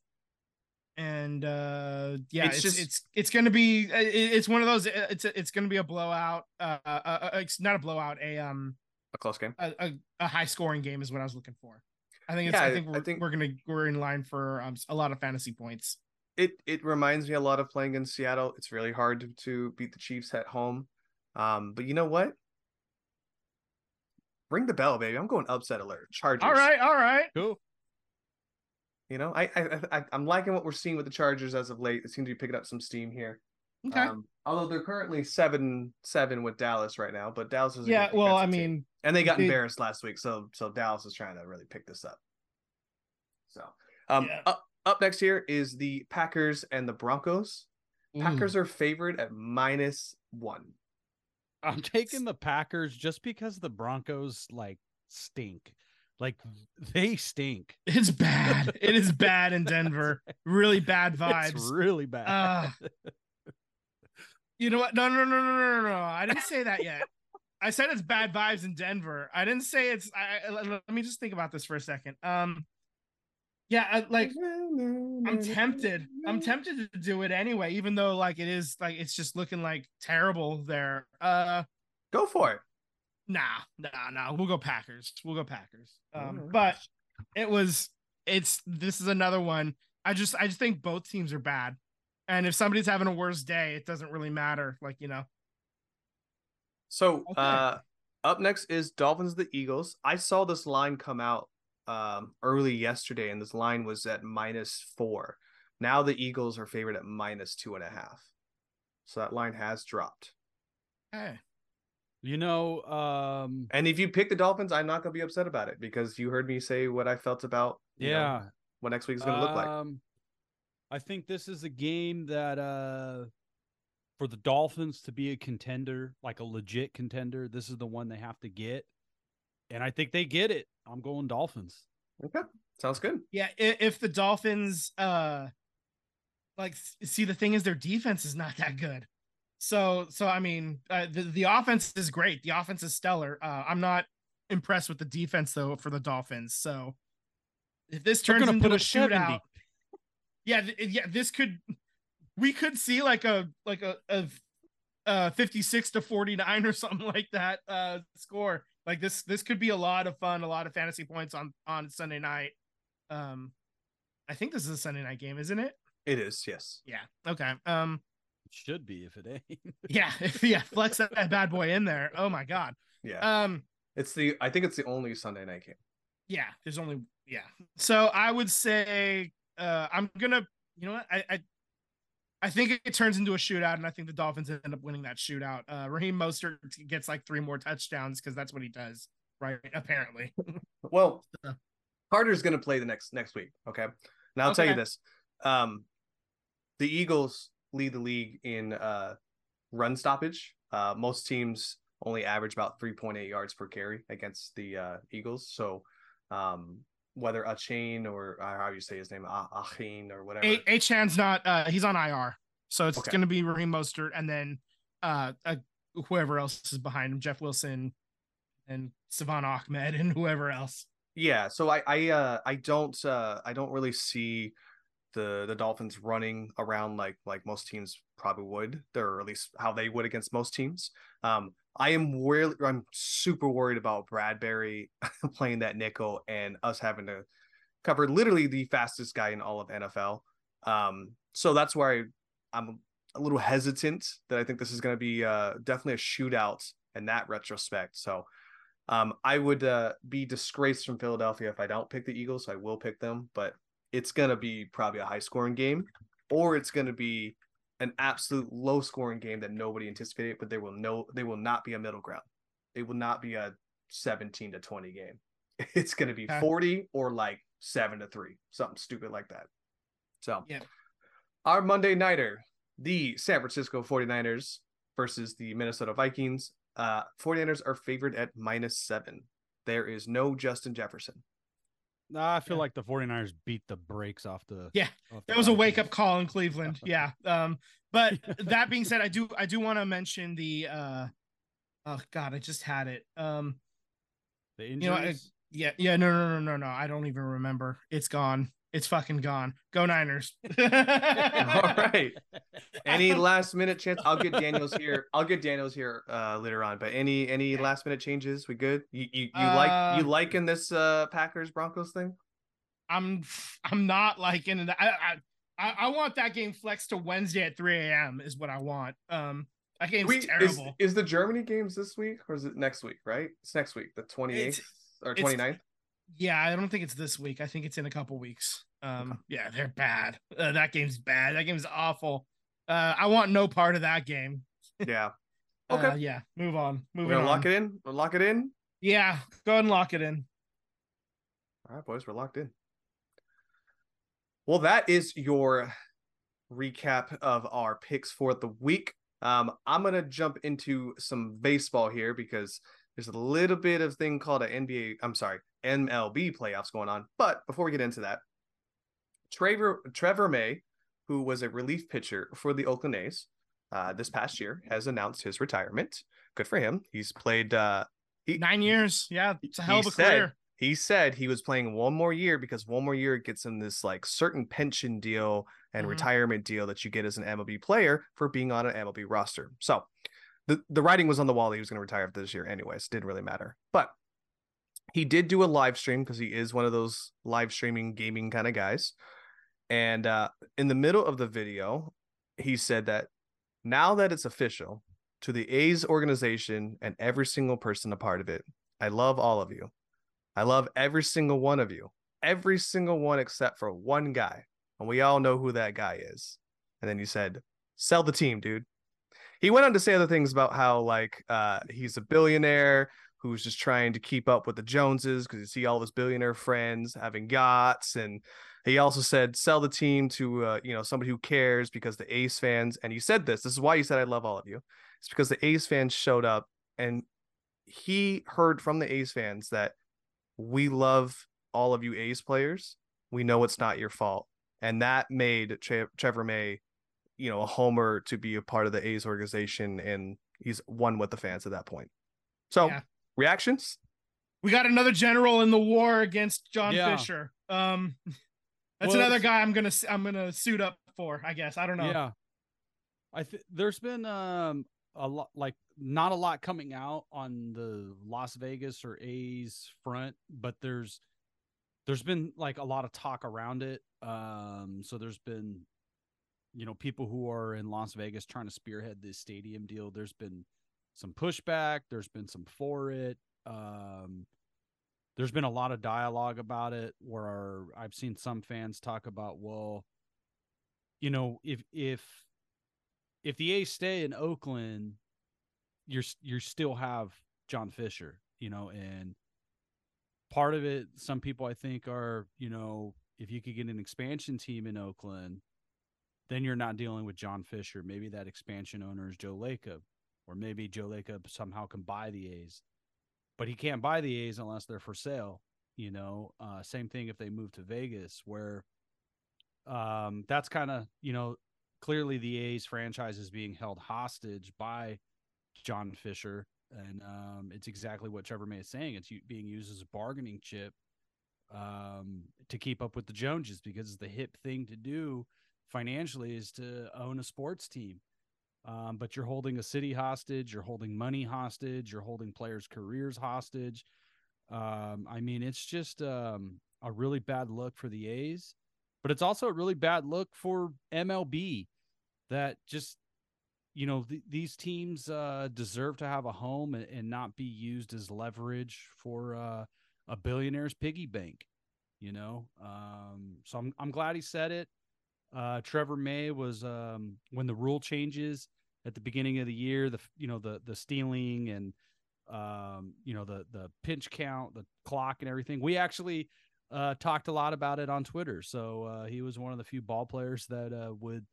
and uh, yeah, It's it's just- it's it's gonna be uh, it's one of those. uh, It's it's gonna be a blowout. Uh, uh, uh, it's not a blowout. A um A close game. a, a, a high scoring game is what I was looking for. I think it's Yeah, I I- think we're, think- we're gonna we're in line for um a lot of fantasy points. It it reminds me a lot of playing in Seattle. It's really hard to, to beat the Chiefs at home. Um, but you know what? Ring the bell, baby. I'm going upset alert. Chargers. All right, all right. Cool. You know, I I, I I'm liking what we're seeing with the Chargers as of late. It seems to be picking up some steam here. Okay. Um, although they're currently seven seven with Dallas right now, but Dallas is yeah. Well, I defensive team. mean, and they got they- embarrassed last week, so so Dallas is trying to really pick this up. So, um, Yeah. up up next here is the Packers and the Broncos. ooh. Packers are favored at minus one. I'm taking the Packers just because the Broncos like stink. Like they stink. It's bad. it is bad in Denver. Really bad It's vibes. really bad. Uh, you know what? No, no, no, no, no, no, no. I didn't say that yet. I said it's bad vibes in Denver. I didn't say it's. I, let, me just think about this for a second. Um, yeah, I, like I'm tempted. I'm tempted to do it anyway, even though like it is like it's just looking like terrible there. Uh, Go for it. nah, nah, nah. We'll go Packers. We'll go Packers. Um, but it was. It's this is another one. I just I just think both teams are bad, and if somebody's having a worse day, it doesn't really matter. Like you know. So, Okay. uh, up next is Dolphins the Eagles. I saw this line come out um early yesterday, and this line was at minus four. Now the Eagles are favored at minus two and a half. So that line has dropped. Hey. you know, um, And if you pick the Dolphins, I'm not gonna be upset about it because you heard me say what I felt about you know, yeah, what next week is gonna look like. I think this is a game that uh for the Dolphins to be a contender, like a legit contender, this is the one they have to get. And I think they get it. I'm going Dolphins. Okay, sounds good. Yeah, i- if the Dolphins uh like see the thing is their defense is not that good. So so I mean, uh, the the offense is great. The offense is stellar. Uh I'm not impressed with the defense though for the Dolphins. So if this They're turns gonna into put a up 70. shootout, yeah, th- yeah, this could we could see like a like a, a uh 56 to 49 or something like that uh score like this this could be a lot of fun a lot of fantasy points on on sunday night um i think this is a sunday night game isn't it It is, yes. yeah okay um It should be if it ain't. yeah yeah flex that, that bad boy in there oh my god Yeah, um it's the. I think it's the only Sunday night game. yeah there's only yeah so i would say uh i'm gonna you know what i i I think it turns into a shootout, and I think the Dolphins end up winning that shootout. Uh, Raheem Mostert gets like three more touchdowns because that's what he does, right? Apparently. Well, Carter's going to play the next next week. Okay, and I'll tell you this: um, the Eagles lead the league in uh, run stoppage. Uh, most teams only average about three point eight yards per carry against the uh, Eagles. So, um, whether Achane or uh, how you say his name, Achane or whatever. A Achane's not. Uh, he's on IR, so it's Okay. going to be Raheem Mostert and then uh, uh, whoever else is behind him, Jeff Wilson and Salvon Ahmed and whoever else. Yeah, so I I uh I don't uh I don't really see the the Dolphins running around like like most teams probably would, or at least how they would against most teams. Um, I am really I'm super worried about Bradley Roby playing that nickel and us having to cover literally the fastest guy in all of NFL. Um, so that's why I, I'm a little hesitant that I think this is going to be uh definitely a shootout in that retrospect. So um, I would uh, be disgraced from Philadelphia if I don't pick the Eagles. So I will pick them, but it's gonna be probably a high scoring game, or it's gonna be an absolute low scoring game that nobody anticipated. But there will no, they will not be a middle ground. It will not be a seventeen to twenty game. It's gonna be forty or like seven to three, something stupid like that. So Yeah. our Monday nighter, the San Francisco 49ers versus the Minnesota Vikings. Uh 49ers are favored at minus seven. There is no Justin Jefferson. I feel Yeah. like the 49ers beat the brakes off the. Yeah, off the That was a wake up call in Cleveland. Yeah. Um, but that being said, I do I do want to mention the uh oh god, I just had it. Um The you know, I- injuries. yeah, yeah, no, no, no, no, no. I don't even remember. It's gone. It's fucking gone. Go Niners. All right. Any last minute chance? I'll get Daniels here. I'll get Daniels here uh later on. But any any last minute changes? We good? You you, you like you Uh, liking this uh Packers Broncos thing? I'm I'm not liking it. I, I I I want that game flexed to Wednesday at 3 a.m. is what I want. Um that game's We, is, terrible. is the Germany games this week or is it next week, right? It's next week, the 28th It's- or it's- 29th. Yeah, I don't think it's this week. I think it's in a couple weeks. Um, yeah, they're bad. Uh, that game's bad. That game's awful. Uh, I want no part of that game. Yeah. Uh, Okay. yeah, move on. Moving on. lock it in. We'll lock it in. Yeah, go ahead and lock it in. All right, boys, we're locked in. Well, that is your recap of our picks for the week. Um, I'm gonna jump into some baseball here because there's a little bit of thing called an NBA. I'm sorry, MLB playoffs going on. But before we get into that, Trevor Trevor May, who was a relief pitcher for the Oakland A's uh, this past year, has announced his retirement. Good for him. He's played. Uh, he, Nine years. Yeah, it's a hell of he a said- career. he said he was playing one more year because one more year gets him this like certain pension deal and Mhm. retirement deal that you get as an MLB player for being on an MLB roster. So the, the writing was on the wall that he was going to retire this year anyways. Didn't really matter. But he did do a live stream because he is one of those live streaming gaming kind of guys. And uh, in the middle of the video, he said that now that it's official to the A's organization and every single person a part of it, I love all of you. I love every single one of you, every single one except for one guy. And we all know who that guy is. And then he said, sell the team, dude. He went on to say other things about how, like, uh, he's a billionaire who's just trying to keep up with the Joneses because you see all of his billionaire friends having yachts. And he also said, sell the team to, uh, you know, somebody who cares because the Ace fans, and you said this, this is why you said, I love all of you. It's because the Ace fans showed up and he heard from the Ace fans that we love all of you A's players. We know it's not your fault. And that made Tre- Trevor May, you know, a homer to be a part of the A's organization. And he's one with the fans at that point. So, Yeah. Reactions? We got another general in the war against John Yeah. Fisher. Um, that's Well, another guy I'm gonna s- I'm gonna suit up for. I guess I don't know. Yeah. I think there's been um a lot like not a lot coming out on the Las Vegas or A's front, but there's there's been like a lot of talk around it. Um so there's been you know people who are in Las Vegas trying to spearhead this stadium deal. There's been some pushback, there's been some for it. Um there's been a lot of dialogue about it where I've seen some fans talk about, well, you know, if if if the A's stay in Oakland, you're you still have John Fisher, you know, and part of it, some people I think are, you know, if you could get an expansion team in Oakland, then you're not dealing with John Fisher. Maybe that expansion owner is Joe Lacob, or maybe Joe Lacob somehow can buy the A's, but he can't buy the A's unless they're for sale. You know, uh, same thing if they move to Vegas, where um, that's kind of you know clearly the A's franchise is being held hostage by John Fisher, and um, it's exactly what Trevor May is saying. It's being used as a bargaining chip um, to keep up with the Joneses because the hip thing to do financially is to own a sports team. Um, but you're holding a city hostage, you're holding money hostage, you're holding players' careers hostage. Um, I mean, it's just um, a really bad look for the A's, but it's also a really bad look for MLB that just, you know, th- these teams uh, deserve to have a home and, and, not be used as leverage for uh, a billionaire's piggy bank, you know? Um, so I'm, I'm glad he said it. Uh, Trevor May was um, when the rule changes at the beginning of the year, the you know the the stealing and um, you know the the pinch count, the clock, and everything. We actually uh, talked a lot about it on Twitter. So uh, he was one of the few ball players that uh, would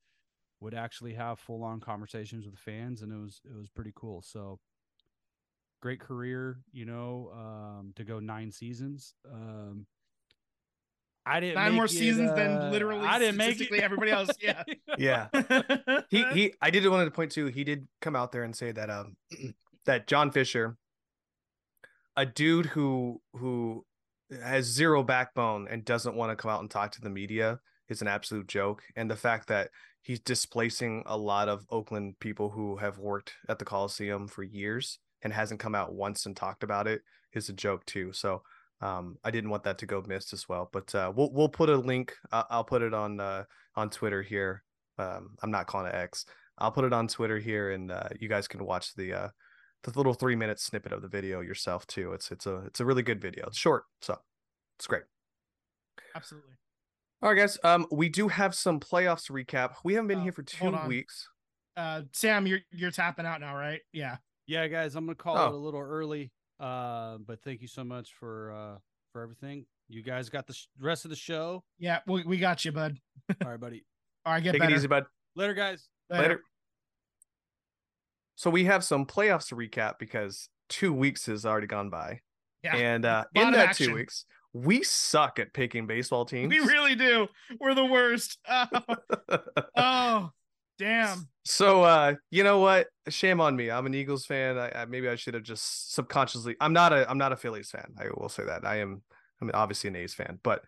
would actually have full on conversations with fans, and it was it was pretty cool. So great career, you know, um, to go nine seasons. Um, I didn't nine more it, seasons uh, than literally I didn't make it. everybody else. Yeah, yeah. he he. I did want to point to. He did come out there and say that um that John Fisher, a dude who who has zero backbone and doesn't want to come out and talk to the media is an absolute joke. And the fact that he's displacing a lot of Oakland people who have worked at the Coliseum for years and hasn't come out once and talked about it is a joke too. So um, I didn't want that to go missed as well. But uh, we'll we'll put a link. I'll, I'll put it on uh, on Twitter here. Um, I'm not calling it X. I'll put it on Twitter here, and uh, you guys can watch the uh, the little three minute snippet of the video yourself too. It's it's a it's a really good video. It's short, so it's great. Absolutely. All right, guys. Um, we do have some playoffs to recap. We haven't been uh, here for two weeks. Uh, Sam, you're you're tapping out now, right? Yeah. Yeah, guys. I'm gonna call Oh. it a little early. Uh, but thank you so much for uh for everything. You guys got the sh- rest of the show. Yeah, we, we got you, bud. All right, buddy. All right, get Take better. it easy, bud. Later, guys. Later. So we have some playoffs to recap because two weeks has already gone by, Yeah. and uh, in that action. two weeks, we suck at picking baseball teams. We really do. We're the worst. Oh, oh damn. So uh, you know what? Shame on me. I'm an Eagles fan. I, I maybe I should have just subconsciously. I'm not a I'm not a Phillies fan. I will say that. I am. I'm obviously an A's fan, but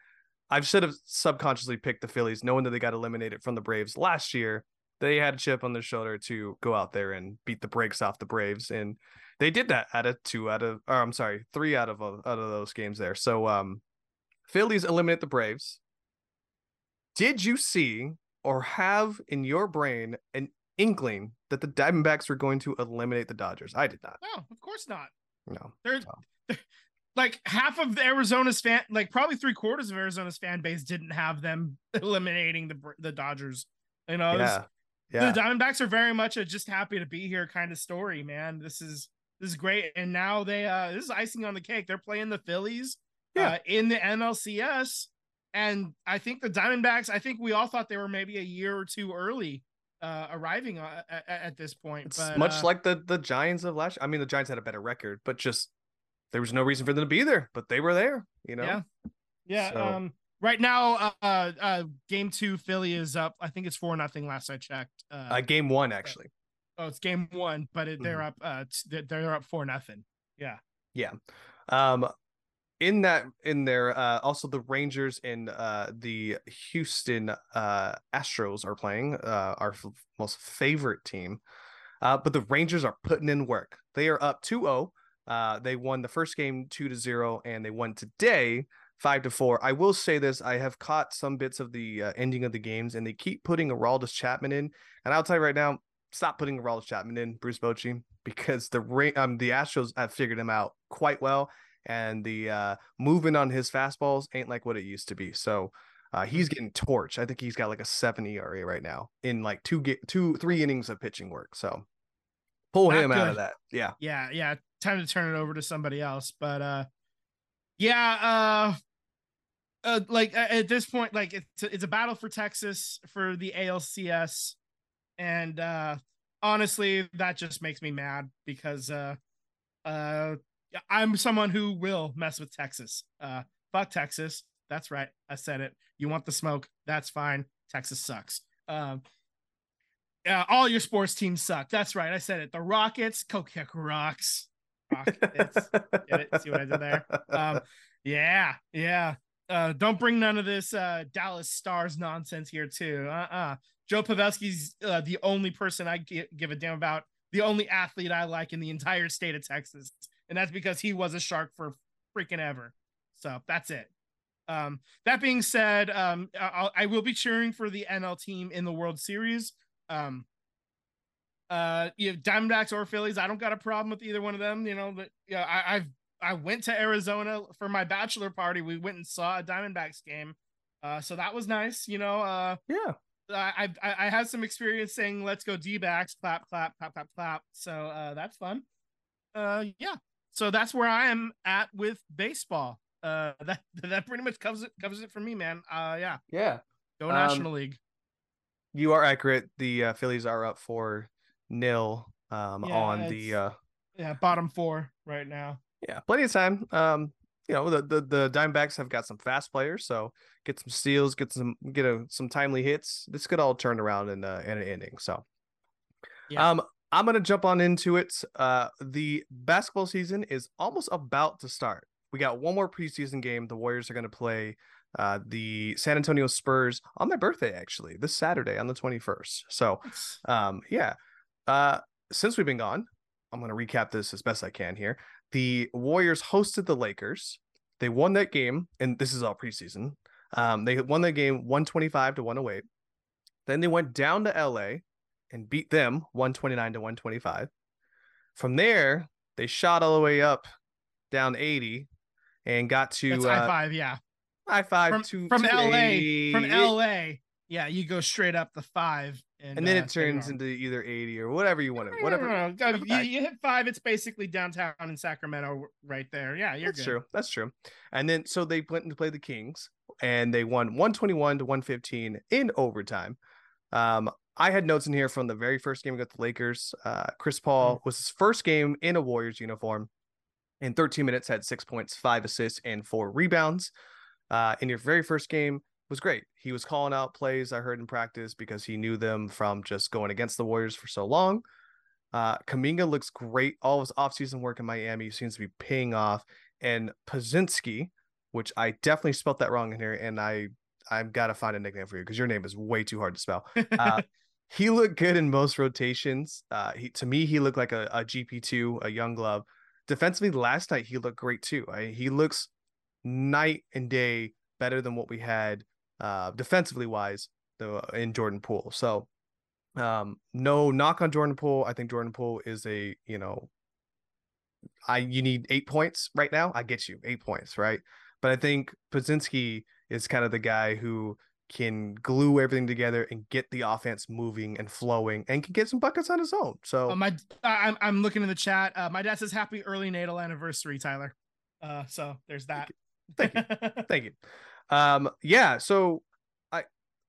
I should have subconsciously picked the Phillies, knowing that they got eliminated from the Braves last year. They had a chip on their shoulder to go out there and beat the brakes off the Braves, and they did that out of two out of, or I'm sorry, three out of out of those games there. So um, Phillies eliminate the Braves. Did you see or have in your brain an inkling that the Diamondbacks were going to eliminate the Dodgers? I did not. No, of course not. No. There's Oh. like half of Arizona's fan, like probably three quarters of Arizona's fan base didn't have them eliminating the the Dodgers. You know, Yeah. Yeah. the Diamondbacks are very much a just happy to be here kind of story, man. This is this is great, and now they uh this is icing on the cake. They're playing the Phillies, Yeah. uh, in the NLCS, and I think the Diamondbacks. I think we all thought they were maybe a year or two early uh arriving uh, at, at this point. It's but, much uh, like the the Giants of last. I mean, the Giants had a better record, but just there was no reason for them to be there, but they were there. You know. Yeah. Yeah. So- Um. Right now, uh, uh, game two, Philly is up. I think it's four nothing. Last I checked. Uh, Uh, game one actually. oh, it's game one, but it, they're Mm-hmm. up. Uh, they're up four nothing. Yeah. Yeah. Um, in that in there, uh, also the Rangers and uh the Houston uh Astros are playing. Uh, our f- most favorite team. Uh, but the Rangers are putting in work. They are up 2-0. Uh, they won the first game two to zero, and they won today five to four. I will say this: I have caught some bits of the ending of the games, and they keep putting Aroldis Chapman in. And I'll tell you right now, stop putting Aroldis Chapman in, Bruce Bochy, because the um the Astros have figured him out quite well, and the uh, movement on his fastballs ain't like what it used to be. So. Uh, he's getting torched. I think he's got like a seven ERA right now in like two get two three innings of pitching work. So pull Not him out of that. Yeah. Yeah. Yeah. Time to turn it over to somebody else. But uh, yeah. Uh, uh, like at this point, like it's a, it's a battle for Texas for the ALCS, and uh, honestly, that just makes me mad because uh, uh, I'm someone who will mess with Texas. Uh, fuck Texas. That's right. I said it. You want the smoke? That's fine. Texas sucks. Um, all your sports teams suck. That's right. I said it. The Rockets, Kokek rocks. Rockets. Get it? See what I did there? Um, yeah, yeah. Uh, don't bring none of this uh, Dallas Stars nonsense here, too. Uh uh Joe Pavelski's uh, the only person I give a damn about, the only athlete I like in the entire state of Texas. And that's because he was a shark for freaking ever. So that's it. Um, that being said, um, I'll, I will be cheering for the NL team in the World Series. Um, uh, you know, Diamondbacks or Phillies, I don't got a problem with either one of them. You know, but yeah, I, I've I went to Arizona for my bachelor party. We went and saw a Diamondbacks game. Uh, so that was nice. You know, uh, yeah. I, I I had some experience saying "Let's go D-backs," clap, clap, clap, clap, clap. So uh, that's fun. Uh, yeah. So that's where I am at with baseball. Uh, that that pretty much covers it covers it for me, man. Uh, yeah. Yeah. Go National um, League. You are accurate. The uh, Phillies are up for nil um yeah, on the uh yeah bottom four right now. Yeah, plenty of time. Um, you know the the the Diamondbacks have got some fast players, so get some steals, get some get a, some timely hits. This could all turn around in uh, in an inning. So, yeah. um, I'm gonna jump on into it. Uh, the basketball season is almost about to start. We got one more preseason game. The Warriors are gonna play uh, the San Antonio Spurs on my birthday, actually, this Saturday on the 21st. So, um, yeah. Uh, since we've been gone, I'm gonna recap this as best I can here. The Warriors hosted the Lakers. They won that game, and this is all preseason. Um, they won that game 125 to 108. Then they went down to LA and beat them 129 to 125. From there, they shot all the way up down 80 and got to That's high uh, five, yeah. High five from, to from to LA. 80. From LA. Yeah, you go straight up the five and, and then uh, it turns into either 80 or whatever you want to whatever no, no, no. You, you, hit five it's basically downtown in sacramento right there yeah you're that's good. true that's true and then so they went to play the kings and they won 121 to 115 in overtime um i had notes in here from the very first game against the lakers uh chris paul mm-hmm. was his first game in a warriors uniform in 13 minutes had six points five assists and four rebounds uh in your very first game was great. He was calling out plays I heard in practice because he knew them from just going against the Warriors for so long. Uh, Kuminga looks great. All his offseason work in Miami seems to be paying off. And Podziemski, which I definitely spelt that wrong in here, and I I've got to find a nickname for you because your name is way too hard to spell. Uh, he looked good in most rotations. Uh, he to me he looked like a, a GP two, a young glove. Defensively, last night he looked great too. I, he looks night and day better than what we had uh, defensively wise the in Jordan Poole. So um, no knock on Jordan Poole. I think Jordan Poole is a you know I you need eight points right now. I get you eight points, right? But I think Podziemski is kind of the guy who can glue everything together and get the offense moving and flowing and can get some buckets on his own. So uh, my I'm I'm looking in the chat. Uh, my dad says happy early natal anniversary, Tyler. Uh, so there's that. Thank you. Thank you. Thank you. Um, yeah. So I,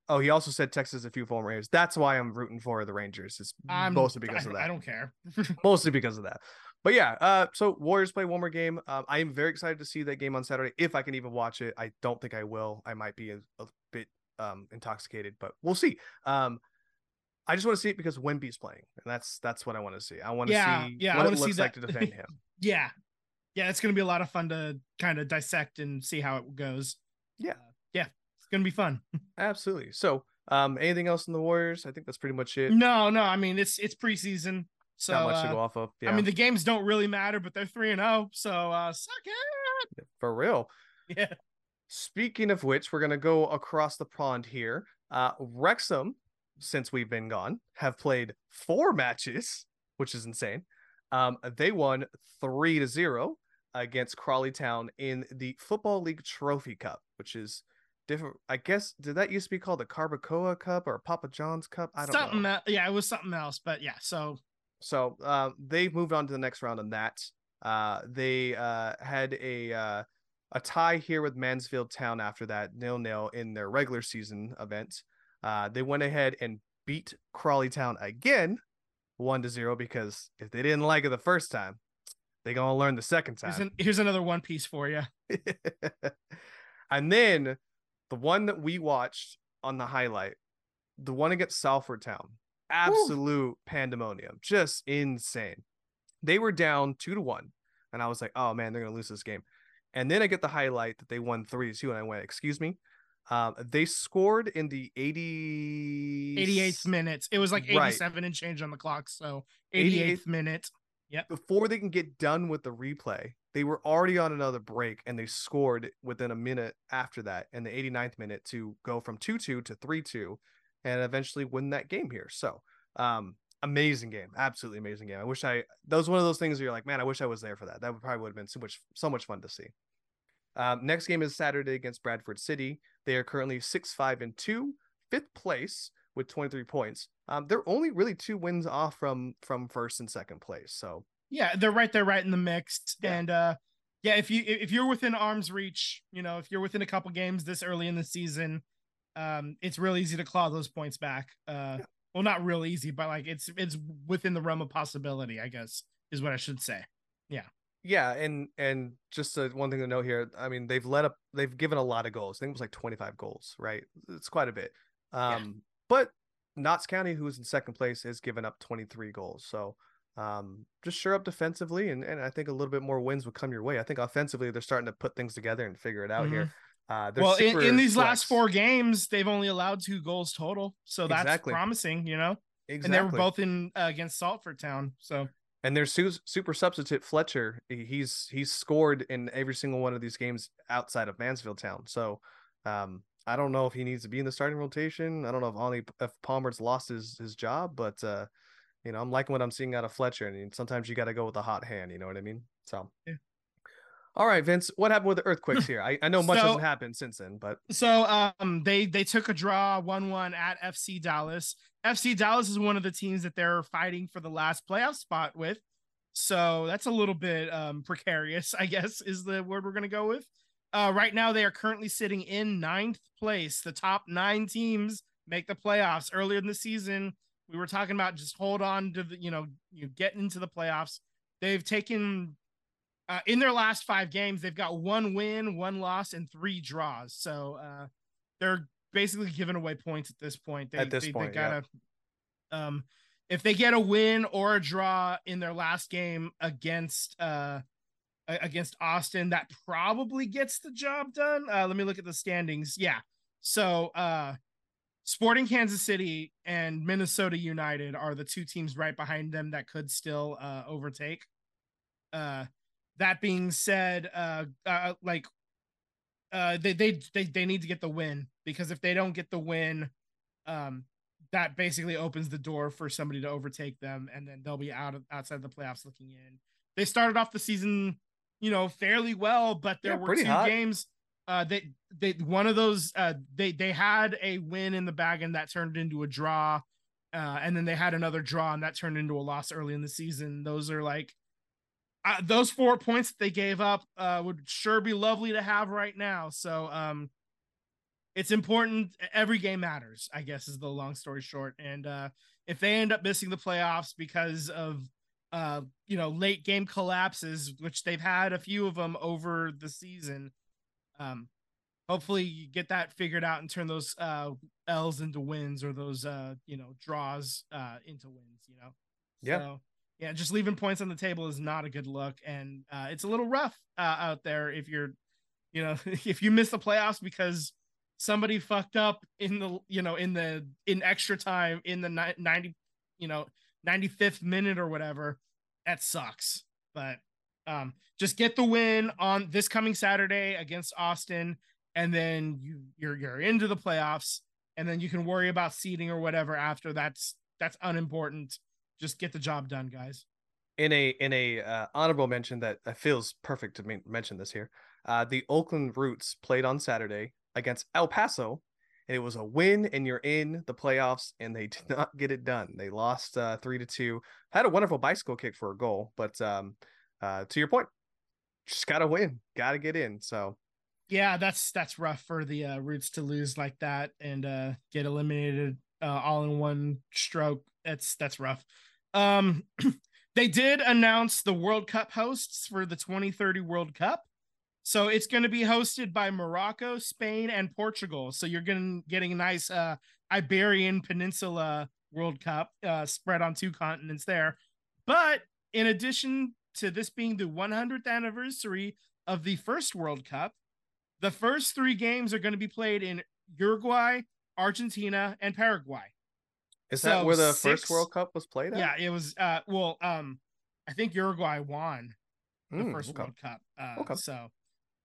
oh, he also said Texas a few former Rangers. That's why I'm rooting for the Rangers. It's I'm, mostly because I, of that. I don't care. mostly because of that. But yeah, uh, so Warriors play one more game. Um, I am very excited to see that game on Saturday. If I can even watch it, I don't think I will. I might be a, a um intoxicated, but we'll see. Um, I just want to see it because Wemby's playing, and that's that's what I want to see. I want to yeah, see yeah, what I it looks see like to defend him. yeah, yeah, it's gonna be a lot of fun to kind of dissect and see how it goes. Yeah, uh, yeah, it's gonna be fun. Absolutely. So, um, anything else in the Warriors? I think that's pretty much it. No, no. I mean, it's it's preseason, so not much uh, to go off of. Yeah. I mean, the games don't really matter, but they're three and zero, so uh, suck it. For real. Yeah. Speaking of which, we're gonna go across the pond here. Uh, Wrexham, since we've been gone, have played four matches, which is insane. Um, they won three to zero against Crawley Town in the Football League Trophy Cup, which is different. I guess did that used to be called the Carabao Cup or Papa John's Cup? I don't something know. yeah, it was something else, but yeah. So so uh, they moved on to the next round on that. Uh, they uh, had a uh, a tie here with Mansfield Town after that nil nil in their regular season event. Uh, they went ahead and beat Crawley Town again, one to zero because if they didn't like it the first time, They gonna learn the second Here's, time. an, here's another One Piece for you. and then the one that we watched on the highlight, the one against Salford Town, absolute pandemonium, just insane. They were down two to one, and I was like, "Oh man, they're gonna lose this game." And then I get the highlight that they won three to two, and I went, "Excuse me." Um, they scored in the 80 88th minute. It was like Right. 87 and change on the clock. So 88th 88th minute. Yep. Before they can get done with the replay, they were already on another break and they scored within a minute after that in the 89th minute to go from 2-2 to 3-2 and eventually win that game here. So, um amazing game. Absolutely amazing game. I wish I that was one of those things where you're like, man, I wish I was there for that. That would probably would have been so much so much fun to see. Um, next game is Saturday against Bradford City. They are currently 6-5 and two, fifth place with 23 points. Um, they're only really two wins off from from first and second place. So Yeah, they're right there, right in the mix. Yeah. And uh yeah, if you if you're within arm's reach, you know, if you're within a couple games this early in the season, um, it's real easy to claw those points back. Uh well not real easy, but like it's it's within the realm of possibility, I guess, is what I should say. Yeah, and and just uh, one thing to note here. I mean, they've let up. They've given a lot of goals. I think it was like 25 goals, right? It's quite a bit. Um, but Notts County, who's in second place, has given up 23 goals. So, um, just sure up defensively, and and I think a little bit more wins would come your way. I think offensively, they're starting to put things together and figure it out here. Uh, Mm-hmm. well, in, in these last four games, they've only allowed two goals total. So that's Exactly. promising, you know. exactly. And they were both in uh, against Salford Town. So And their su- super substitute Fletcher, he's he's scored in every single one of these games outside of Mansfield Town. So um, I don't know if he needs to be in the starting rotation. I don't know if only if Palmer's lost his his job, but uh, you know I'm liking what I'm seeing out of Fletcher. And sometimes you got to go with a hot hand. You know what I mean? So. Yeah. All right, Vince. What happened with the earthquakes here? I, I know much So- hasn't happened since then, but So um they they took a draw 1-1 at FC Dallas. FC Dallas is one of the teams that they're fighting for the last playoff spot with. So that's a little bit um precarious, I guess is the word we're to go with. Uh right now they are currently sitting in ninth place. The top 9 teams make the playoffs. Earlier in the season, we were talking about just hold on to the, you know, you get into the playoffs. They've taken uh, in their last five games, they've got one win, one loss, and three draws. So uh, they're basically giving away points at this point. They, At this they, point, they gotta, um, if they get a win or a draw in their last game against uh against Austin, that probably gets the job done. Uh, let me look at the standings. Yeah, so uh, Sporting Kansas City and Minnesota United are the two teams right behind them that could still uh, overtake. Uh, that being said, uh, uh like uh they, they they they need to get the win because if they don't get the win, um that basically opens the door for somebody to overtake them and then they'll be out of outside the playoffs looking in. They started off the season, you know, fairly well, but there Yeah, were two hot. games uh they they one of those uh they they had a win in the bag and that turned into a draw. Uh, and then they had another draw and that turned into a loss early in the season. Those are like uh, those four points that they gave up uh, would sure be lovely to have right now. So um, it's important. Every game matters, I guess, is the long story short. And uh, if they end up missing the playoffs because of uh, you know late game collapses, which they've had a few of them over the season, um, hopefully you get that figured out and turn those uh, L's into wins or those uh, you know draws uh, into wins. You know. Yeah. So, yeah, just leaving points on the table is not a good look, and uh, it's a little rough uh, out there if you're, you know, if you miss the playoffs because somebody fucked up in the, you know, in the in extra time in the ni- ninety, you know, ninety fifth minute or whatever. That sucks, but um, just get the win on this coming Saturday against Austin, and then you you're you're into the playoffs, and then you can worry about seeding or whatever after. That's that's unimportant just get the job done, guys. in a in a uh, honorable mention that feels perfect to men- mention this here. Uh, the Oakland Roots played on Saturday against El Paso, and it was a win, and you're in the playoffs, and they did not get it done. They lost uh, three to two. Had a wonderful bicycle kick for a goal, but um, uh, to your point, just gotta win, gotta get in. So Yeah, that's that's rough for the uh, Roots to lose like that and uh, get eliminated uh, all in one stroke. That's that's rough. Um, they did announce the World Cup hosts for the 2030 World Cup. So it's going to be hosted by Morocco, Spain, and Portugal. So you're getting getting a nice uh, Iberian Peninsula World Cup uh, spread on two continents there. But in addition to this being the 100th anniversary of the first World Cup, the first three games are going to be played in Uruguay, Argentina, and Paraguay. Is So that where the six- first World Cup was played at? Yeah, it was. Uh, well, um, I think Uruguay won the Mm, first okay. World Cup. Uh, Okay. So,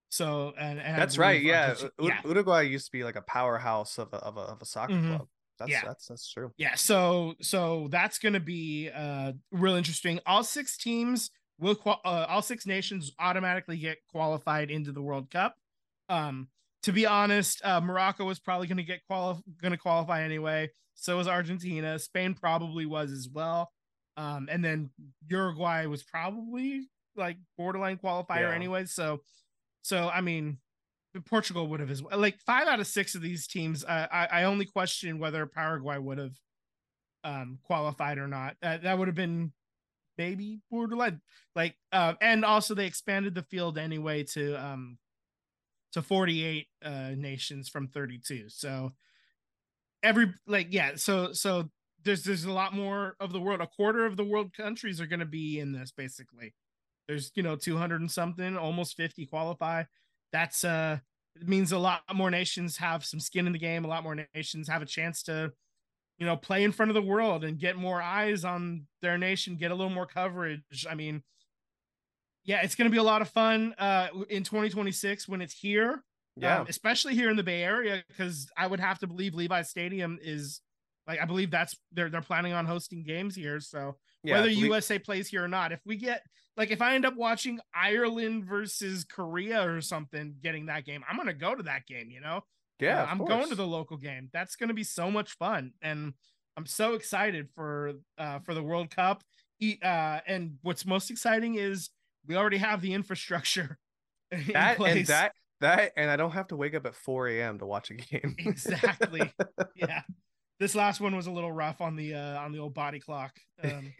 so and, and That's right. Yeah. U- yeah, Uruguay used to be like a powerhouse of a of a, of a soccer Mhm. club. That's Yeah. that's that's true. yeah. So, so that's going to be uh real interesting. All six teams will qual- uh, all six nations automatically get qualified into the World Cup. Um, to be honest, uh, Morocco was probably going to get quali- going to qualify anyway. So was Argentina. Spain probably was as well. Um, and then Uruguay was probably like borderline qualifier Yeah. anyway. So, so I mean, Portugal would have as well. Like five out of six of these teams, uh, I I only question whether Paraguay would have um qualified or not. Uh, that would have been maybe borderline. Like, uh, and also they expanded the field anyway to um to 48 uh nations from 32 so every like yeah so so there's there's a lot more of the world. A quarter of the world countries are going to be in this basically. There's you know 200 and something almost 50 qualify. That's uh it means a lot more nations have some skin in the game a lot more nations have a chance to you know play in front of the world and get more eyes on their nation get a little more coverage. I mean yeah it's going to be a lot of fun uh in 2026 when it's here Yeah. um, especially here in the Bay Area, because I would have to believe Levi Stadium is like I believe that's they're they're planning on hosting games here. So yeah. whether Le- USA plays here or not, if we get like if I end up watching Ireland versus Korea or something, getting that game, I'm gonna go to that game. You know, yeah, Uh, I'm course. going to the local game. That's gonna be so much fun, and I'm so excited for uh for the World Cup. Uh, and what's most exciting is we already have the infrastructure. in that and that that and I don't have to wake up at 4 a.m. to watch a game. exactly yeah this last one was a little rough on the uh on the old body clock um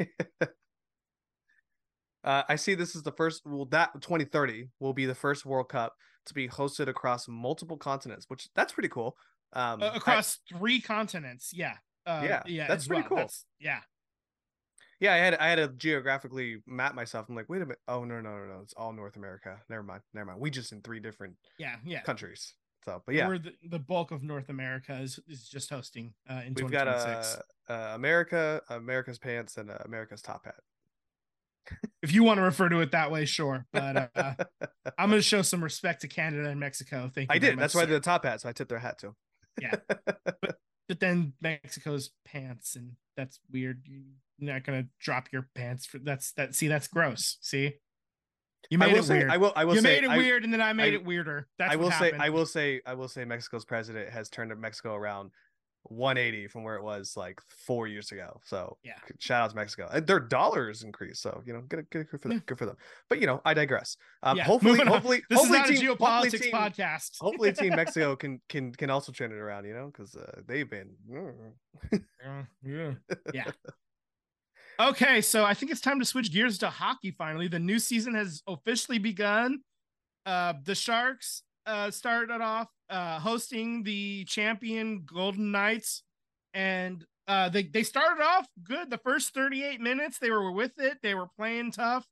uh, I see this is the first. Well, that 2030 will be the first World Cup to be hosted across multiple continents, which that's pretty cool. Um, uh, I- across three continents yeah uh, Yeah, yeah that's pretty well. cool. That's- yeah yeah, I had I had to geographically map myself. I'm like, wait a minute. Oh no, no, no, no. It's all North America. Never mind. Never mind. We just in three different yeah yeah countries. So, but yeah, We're the, the bulk of north america is, is just hosting uh in we've got 2026 uh, uh, America, America's pants, and uh, America's top hat. if you want to refer to it that way sure but uh i'm gonna show some respect to canada and mexico thank you I did. That's much, why sir. did the top hat. So I tipped their hat too. Yeah. but then Mexico's pants, and that's weird. You're not gonna drop your pants for that's that. See, that's gross. See, you made it say, weird. I will. I will you say, made it I, weird, and then I made I- it weirder. That's I will say. I will say, I will say, Mexico's president has turned Mexico around 180 from where it was like four years ago. So Yeah. shout out to Mexico. Their dollars increased, so you know, good, good, good for them. Good for them. But you know, I digress. Um, Yeah, hopefully, hopefully, This hopefully, is not team, a hopefully, geopolitics team, podcast. hopefully, Team Mexico can can can also turn it around. You know, because uh, they've been. yeah, yeah, yeah. Okay, so I think it's time to switch gears to hockey. Finally, the new season has officially begun. Uh, the Sharks uh started off uh hosting the champion Golden Knights, and uh they they started off good. The first thirty eight minutes, they were with it. They were playing tough,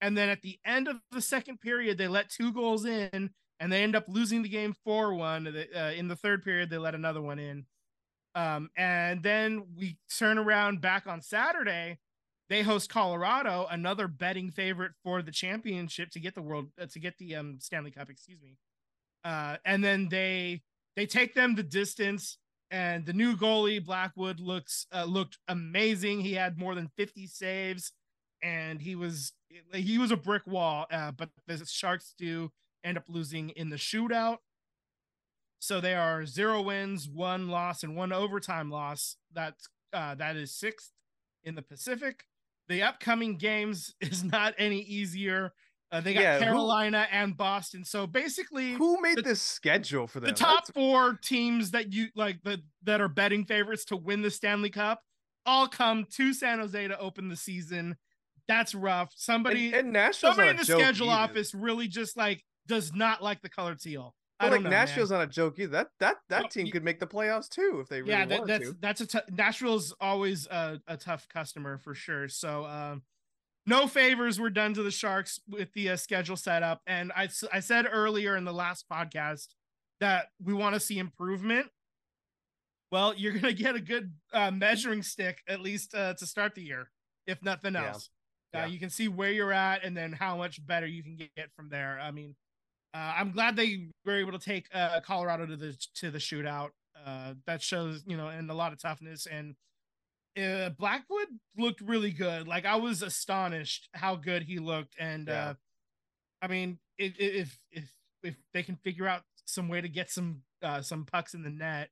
and then at the end of the second period, they let two goals in, and they end up losing the game four one. Uh, in the third period, they let another one in. Um, and then we turn around back on Saturday. They host Colorado, another betting favorite for the championship to get the world uh, to get the um Stanley Cup, excuse me. Uh, and then they they take them the distance. And the new goalie Blackwood looks uh, looked amazing. He had more than 50 saves, and he was he was a brick wall. Uh, but the Sharks do end up losing in the shootout. So they are zero wins, one loss, and one overtime loss. That's uh, that is sixth in the Pacific. The upcoming games is not any easier. Uh, they got Yeah, who- Carolina and Boston. So basically, Who made The- this schedule for them? the top That's- four teams that you like the that are betting favorites to win the Stanley Cup all come to San Jose to open the season. that's rough. Somebody and, and Nashville's somebody in the schedule either. office really just like does not like the color teal. I But don't like know, man. Nashville's not a joke either. That that that team could make the playoffs too if they really yeah, that, that's to. that's a t- Nashville's always a, a tough customer for sure. So, um, no favors were done to the Sharks with the uh, schedule setup, and I, I said earlier in the last podcast that we want to see improvement. Well, you're gonna get a good uh, measuring stick at least uh, to start the year, if nothing else. Yeah. Uh, you can see where you're at, and then how much better you can get from there. I mean, uh, I'm glad they were able to take uh, Colorado to the to the shootout. Uh, that shows, you know, and a lot of toughness. And uh, Blackwood looked really good. Like I was astonished how good he looked. And Yeah. uh, I mean, if if if if they can figure out some way to get some uh, some pucks in the net,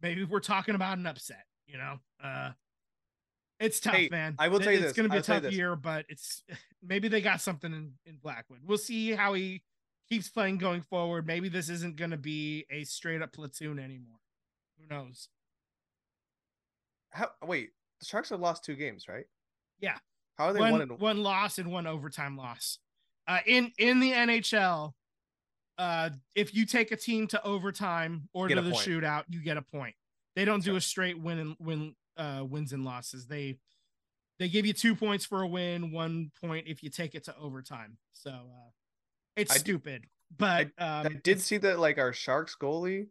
maybe we're talking about an upset. You know, uh, it's tough, Hey, man. I will tell you it's going to be a tough year, but it's maybe they got something in in Blackwood. We'll see how he keeps playing going forward. Maybe this isn't going to be a straight up platoon anymore. Who knows? How, wait, the Sharks have lost two games, right? Yeah. How are they one one and one loss and one overtime loss. Uh, in in the NHL, uh, if you take a team to overtime or Get to the point. shootout, you get a point. They don't do a straight win and win uh, wins and losses. They they give you two points for a win, one point if you take it to overtime. So uh, it's I stupid. But I um, did see that like our Sharks goalie.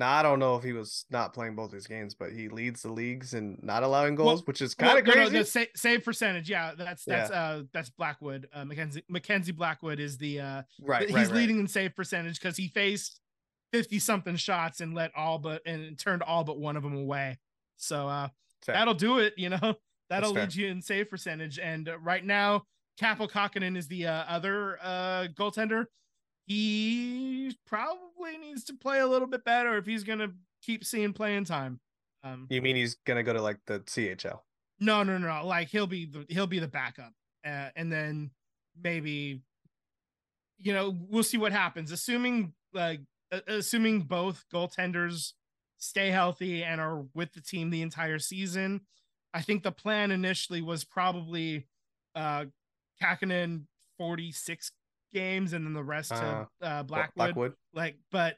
Now I don't know if he was not playing both these games, but he leads the leagues in not allowing Well- goals, which is kind of no, no, crazy. the sa- save percentage, yeah, that's that's uh that's Blackwood. Uh, Mackenzie Mackenzie Blackwood is the uh right, he's right, right. leading in save percentage because he faced 50 something shots and let all but and turned all but one of them away. So uh Fair. that'll do it, you know. That'll lead you in save percentage. And uh, right now, Kaapo Kahkonen is the uh, other uh goaltender. He probably needs to play a little bit better if he's gonna keep seeing playing time. Um You mean he's gonna go to like the CHL? no, no, no. Like he'll be the he'll be the backup, uh, and then maybe, you know, we'll see what happens. Assuming like uh, assuming both goaltenders stay healthy and are with the team the entire season, I think the plan initially was probably uh Kahkonen forty six games and then the rest to uh, Bla- Blackwood. Blackwood. Like, but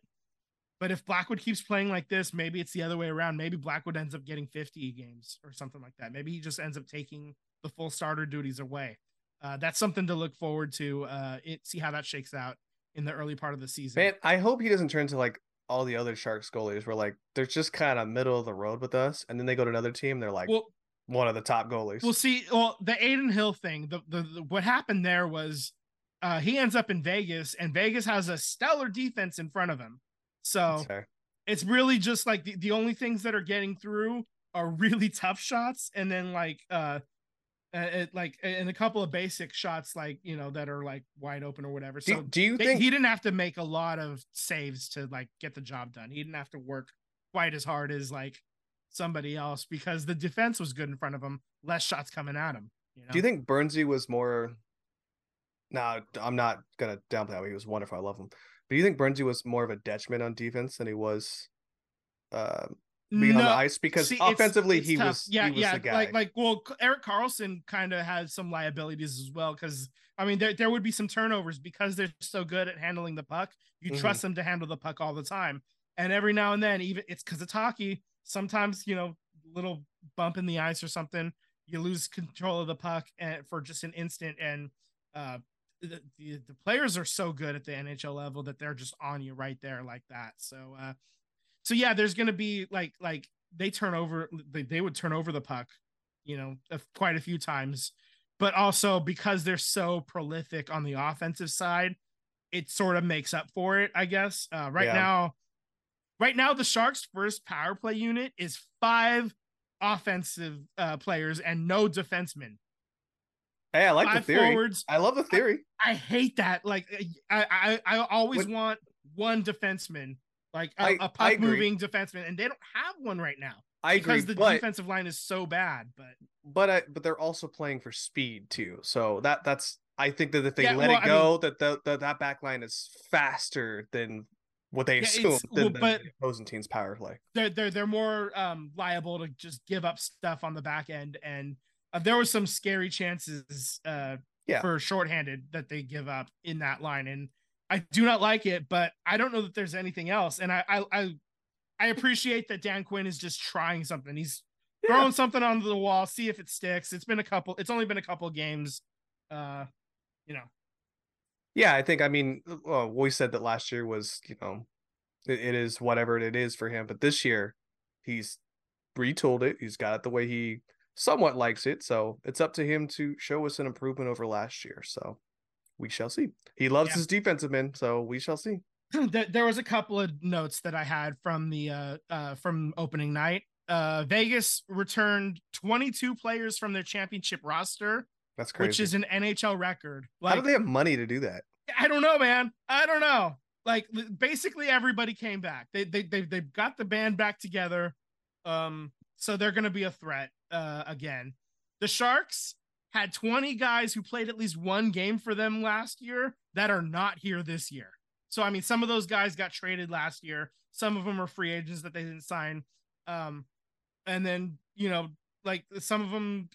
but if Blackwood keeps playing like this, maybe it's the other way around. Maybe Blackwood ends up getting 50 games or something like that. Maybe he just ends up taking the full starter duties away. Uh, that's something to look forward to. Uh, it, see how that shakes out in the early part of the season. Man, I hope he doesn't turn to like all the other Sharks goalies where like they're just kind of middle of the road with us, and then they go to another team, they're like well, one of the top goalies. we'll see. Well, the Adin Hill thing, the, the, the what happened there was uh, he ends up in Vegas, and Vegas has a stellar defense in front of him. So it's really just like the, the only things that are getting through are really tough shots and then like uh it, like and a couple of basic shots like you know that are like wide open or whatever Do, so do you they- think he didn't have to make a lot of saves to like get the job done he didn't have to work quite as hard as like somebody else because the defense was good in front of him less shots coming at him you know do you think Bernsey was more? No, I'm not gonna downplay how he was wonderful. I love him. But do you think Bernsey was more of a detriment on defense than he was uh, being on the ice? Because See, offensively, it's he was yeah he was yeah guy. like like well Erik Karlsson kind of has some liabilities as well because I mean there there would be some turnovers because they're so good at handling the puck. You Mhm. trust them to handle the puck all the time, and every now and then even it's because it's hockey. Sometimes you know little bump in the ice or something, you lose control of the puck and for just an instant and uh. The, the, the players are so good at the NHL level that they're just on you right there like that. So uh so yeah, there's gonna be like like they turn over they, they would turn over the puck, you know, quite a few times. But also because they're so prolific on the offensive side, it sort of makes up for it, I guess. Uh, right Yeah. now, right now the Sharks' first power play unit is five offensive uh, players and no defensemen. Hey, I like five the theory. forwards. I love the theory. I hate that. Like I I, I always want one defenseman, like a, I- a I puck agree. moving defenseman, and they don't have one right now I agree, because the but defensive line is so bad. But but I, but they're also playing for speed too. So that that's I think that if they Yeah, let well, it I go, that the, the that back line is faster than what they Yeah, assume it's- than well, the but- opposing team's power play. they're they're they're more um liable to just give up stuff on the back end and Uh, there was some scary chances uh, Yeah. for shorthanded that they give up in that line, and I do not like it. But I don't know that there's anything else, and I I I, I appreciate that Dan Quinn is just trying something. He's Yeah. throwing something onto the wall, see if it sticks. It's been a couple. It's only been a couple games. Uh, you know, Yeah, I think I mean, well, we said that last year was, you know, it, it is whatever it is for him, but this year he's retooled it. He's got it the way he somewhat likes it, so it's up to him to show us an improvement over last year. So we shall see. He loves Yeah. his defensive men, so we shall see. there, was a couple of notes that I had from the uh, uh from opening night. Uh, Vegas returned 22 players from their championship roster, That's crazy. which is an NHL record. How do they have money to do that? I don't know, man. I don't know. Like basically everybody came back. They they they they've got the band back together. Um, so they're gonna be a threat uh again. The Sharks had 20 guys who played at least one game for them last year that are not here this year. So I mean, some of those guys got traded last year. Some of them are free agents that they didn't sign. Um, and then you know, like some of them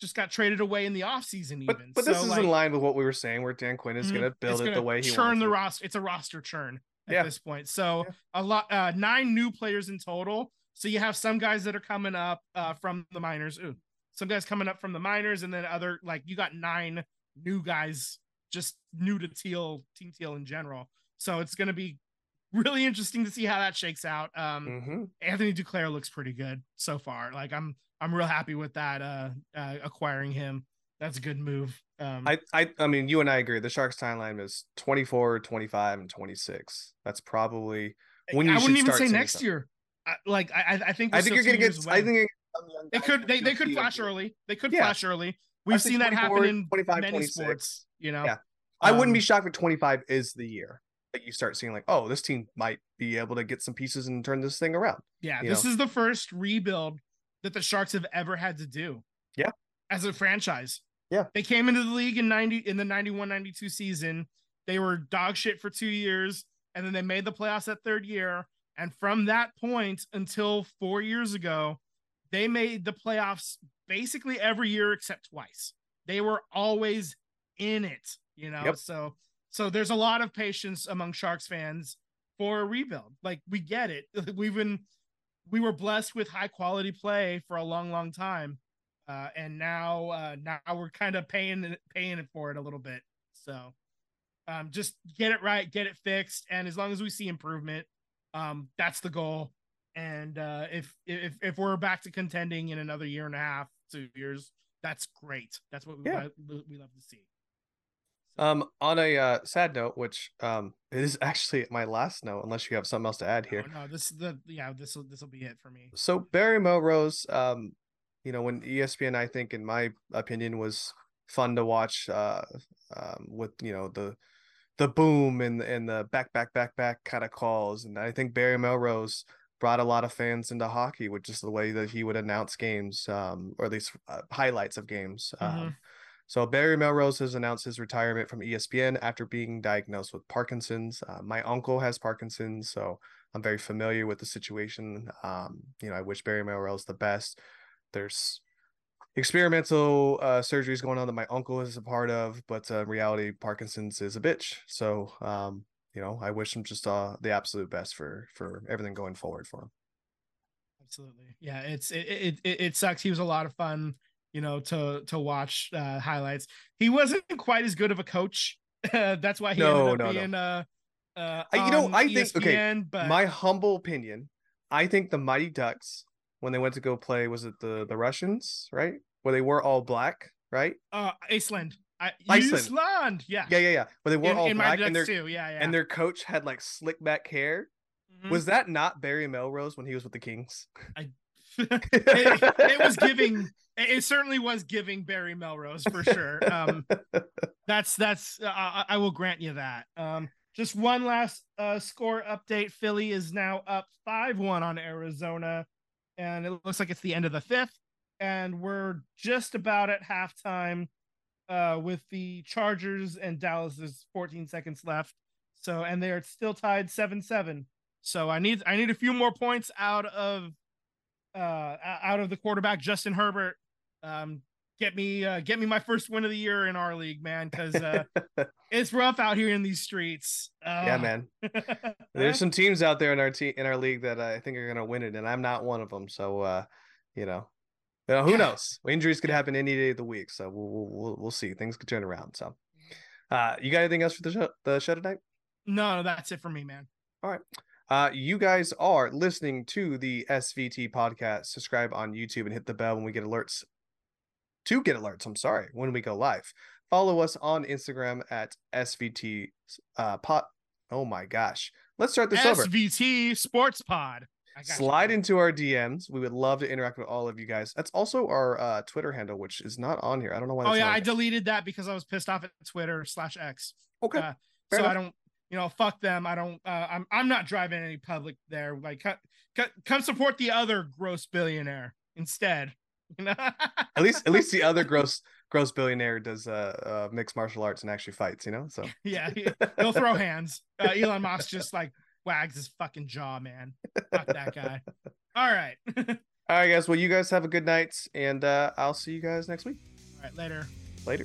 just got traded away in the offseason even. But but this So, is like, in line with what we were saying, where Dan Quinn is Mhm. going to build it the way he churn wants the roster. It's a roster churn at Yeah. this point. So Yeah. a lot, uh, nine new players in total. So you have some guys that are coming up uh, from the minors. Ooh, some guys coming up from the minors, and then other like you got nine new guys just new to Teal Team Teal in general. So it's going to be really interesting to see how that shakes out. Um, Mhm. Anthony Duclair looks pretty good so far. Like I'm I'm real happy with that uh, uh acquiring him. That's a good move. Um I, I I mean, you and I agree. The Sharks timeline is 24, 25, and 26. That's probably when you I wouldn't even say next something. year. I, like I I think I think you're gonna get. years I think you're gonna get some young they could they, they could see them flash early. They could Yeah. flash early. We've seen that happen in 25, many 26. sports. You know, Yeah. I wouldn't be Um, shocked if 25 is the year that you start seeing like, oh, this team might be able to get some pieces and turn this thing around. Yeah, you this know? is the first rebuild that the Sharks have ever had to do. Yeah. As a franchise. Yeah. They came into the league in 90 in the 91-92 season. They were dog shit for 2 years and then they made the playoffs that third year and from that point until 4 years ago, they made the playoffs basically every year except twice. They were always in it, you know. Yep. So so there's a lot of patience among Sharks fans for a rebuild. Like we get it. We've been we were blessed with high quality play for a long, long time, uh, and now uh, now we're kind of paying paying it for it a little bit. So, um, just get it right, get it fixed, and as long as we see improvement, um, that's the goal. And uh, if if if we're back to contending in another year and a half, two years, that's great. That's what we Yeah. we love to see. Um, on a uh, sad note, which um it is actually my last note, unless you have something else to add here. Oh, no, this the yeah this will this will be it for me. So Barry Melrose, um, you know, when ESPN, I think, in my opinion, was fun to watch. Uh, um, with you know the the boom and and the back back back back kind of calls, and I think Barry Melrose brought a lot of fans into hockey with just the way that he would announce games, um, or at least uh, highlights of games. Um, so Barry Melrose has announced his retirement from ESPN after being diagnosed with Parkinson's. Uh, my uncle has Parkinson's, so I'm very familiar with the situation. Um, you know, I wish Barry Melrose the best. There's experimental uh, surgeries going on that my uncle is a part of, but uh, in reality, Parkinson's is a bitch. So, um, you know, I wish him just uh, the absolute best for for everything going forward for him. Absolutely. Yeah, it's it, it it it sucks. He was a lot of fun, you know, to to watch uh highlights. He wasn't quite as good of a coach. That's why he No, ended up no. being uh uh Uh, you know, I think- okay, but My humble opinion, I think the Mighty Ducks when they went to go play was it the the Russians, right? Where they were all black, right? uh Iceland. I, Iceland. Iceland. Yeah. Yeah, yeah, yeah. But they were in, all in black, and their too. Yeah, yeah. and their coach had like slick back hair. Mhm. Was that not Barry Melrose when he was with the Kings? it, it was giving it it certainly was giving Barry Melrose for sure. Um that's that's uh, I, I will grant you that. Um just one last uh score update. Philly is now up 5-1 on Arizona and it looks like it's the end of the 5th and we're just about at halftime uh with the Chargers and Dallas there's 14 seconds left. So and they are still tied 7-7. So I need I need a few more points out of uh out of the quarterback Justin Herbert um get me uh, get me my first win of the year in our league, man, because uh, it's rough out here in these streets. Uh, yeah, man. There's some teams out there in our team in our league that I think are gonna win it, and I'm not one of them. So, uh, you know, you know who knows? Injuries could happen any day of the week, so we'll we'll we'll see. Things could turn around. So, uh, you got anything else for the show, the show tonight? No, that's it for me, man. All right. Uh, you guys are listening to the SVT podcast. Subscribe on YouTube and hit the bell when we get alerts. To get alerts, I'm sorry, when we go live. Follow us on Instagram at SVT uh, pot. Oh my gosh. Let's start this over. SVT Sports Pod. Got you. Slide into our DMs. We would love to interact with all of you guys. That's also our uh, Twitter handle, which is not on here. I don't know why. Oh yeah, I on deleted that because I was pissed off at Twitter slash X. okay. Uh, so I don't, you know, fuck them. I don't. Uh, I'm I'm not driving any public there. Like, cut, cut, come support the other gross billionaire instead. You know? at least, at least the other gross, gross billionaire does uh, uh mixed martial arts and actually fights. You know, so yeah, he, he'll throw hands. Uh, Elon Musk just like wags his fucking jaw, man. Fuck that guy. All right. All all right, guys. Well, you guys have a good night, and uh, I'll see you guys next week. All right, Later. Later.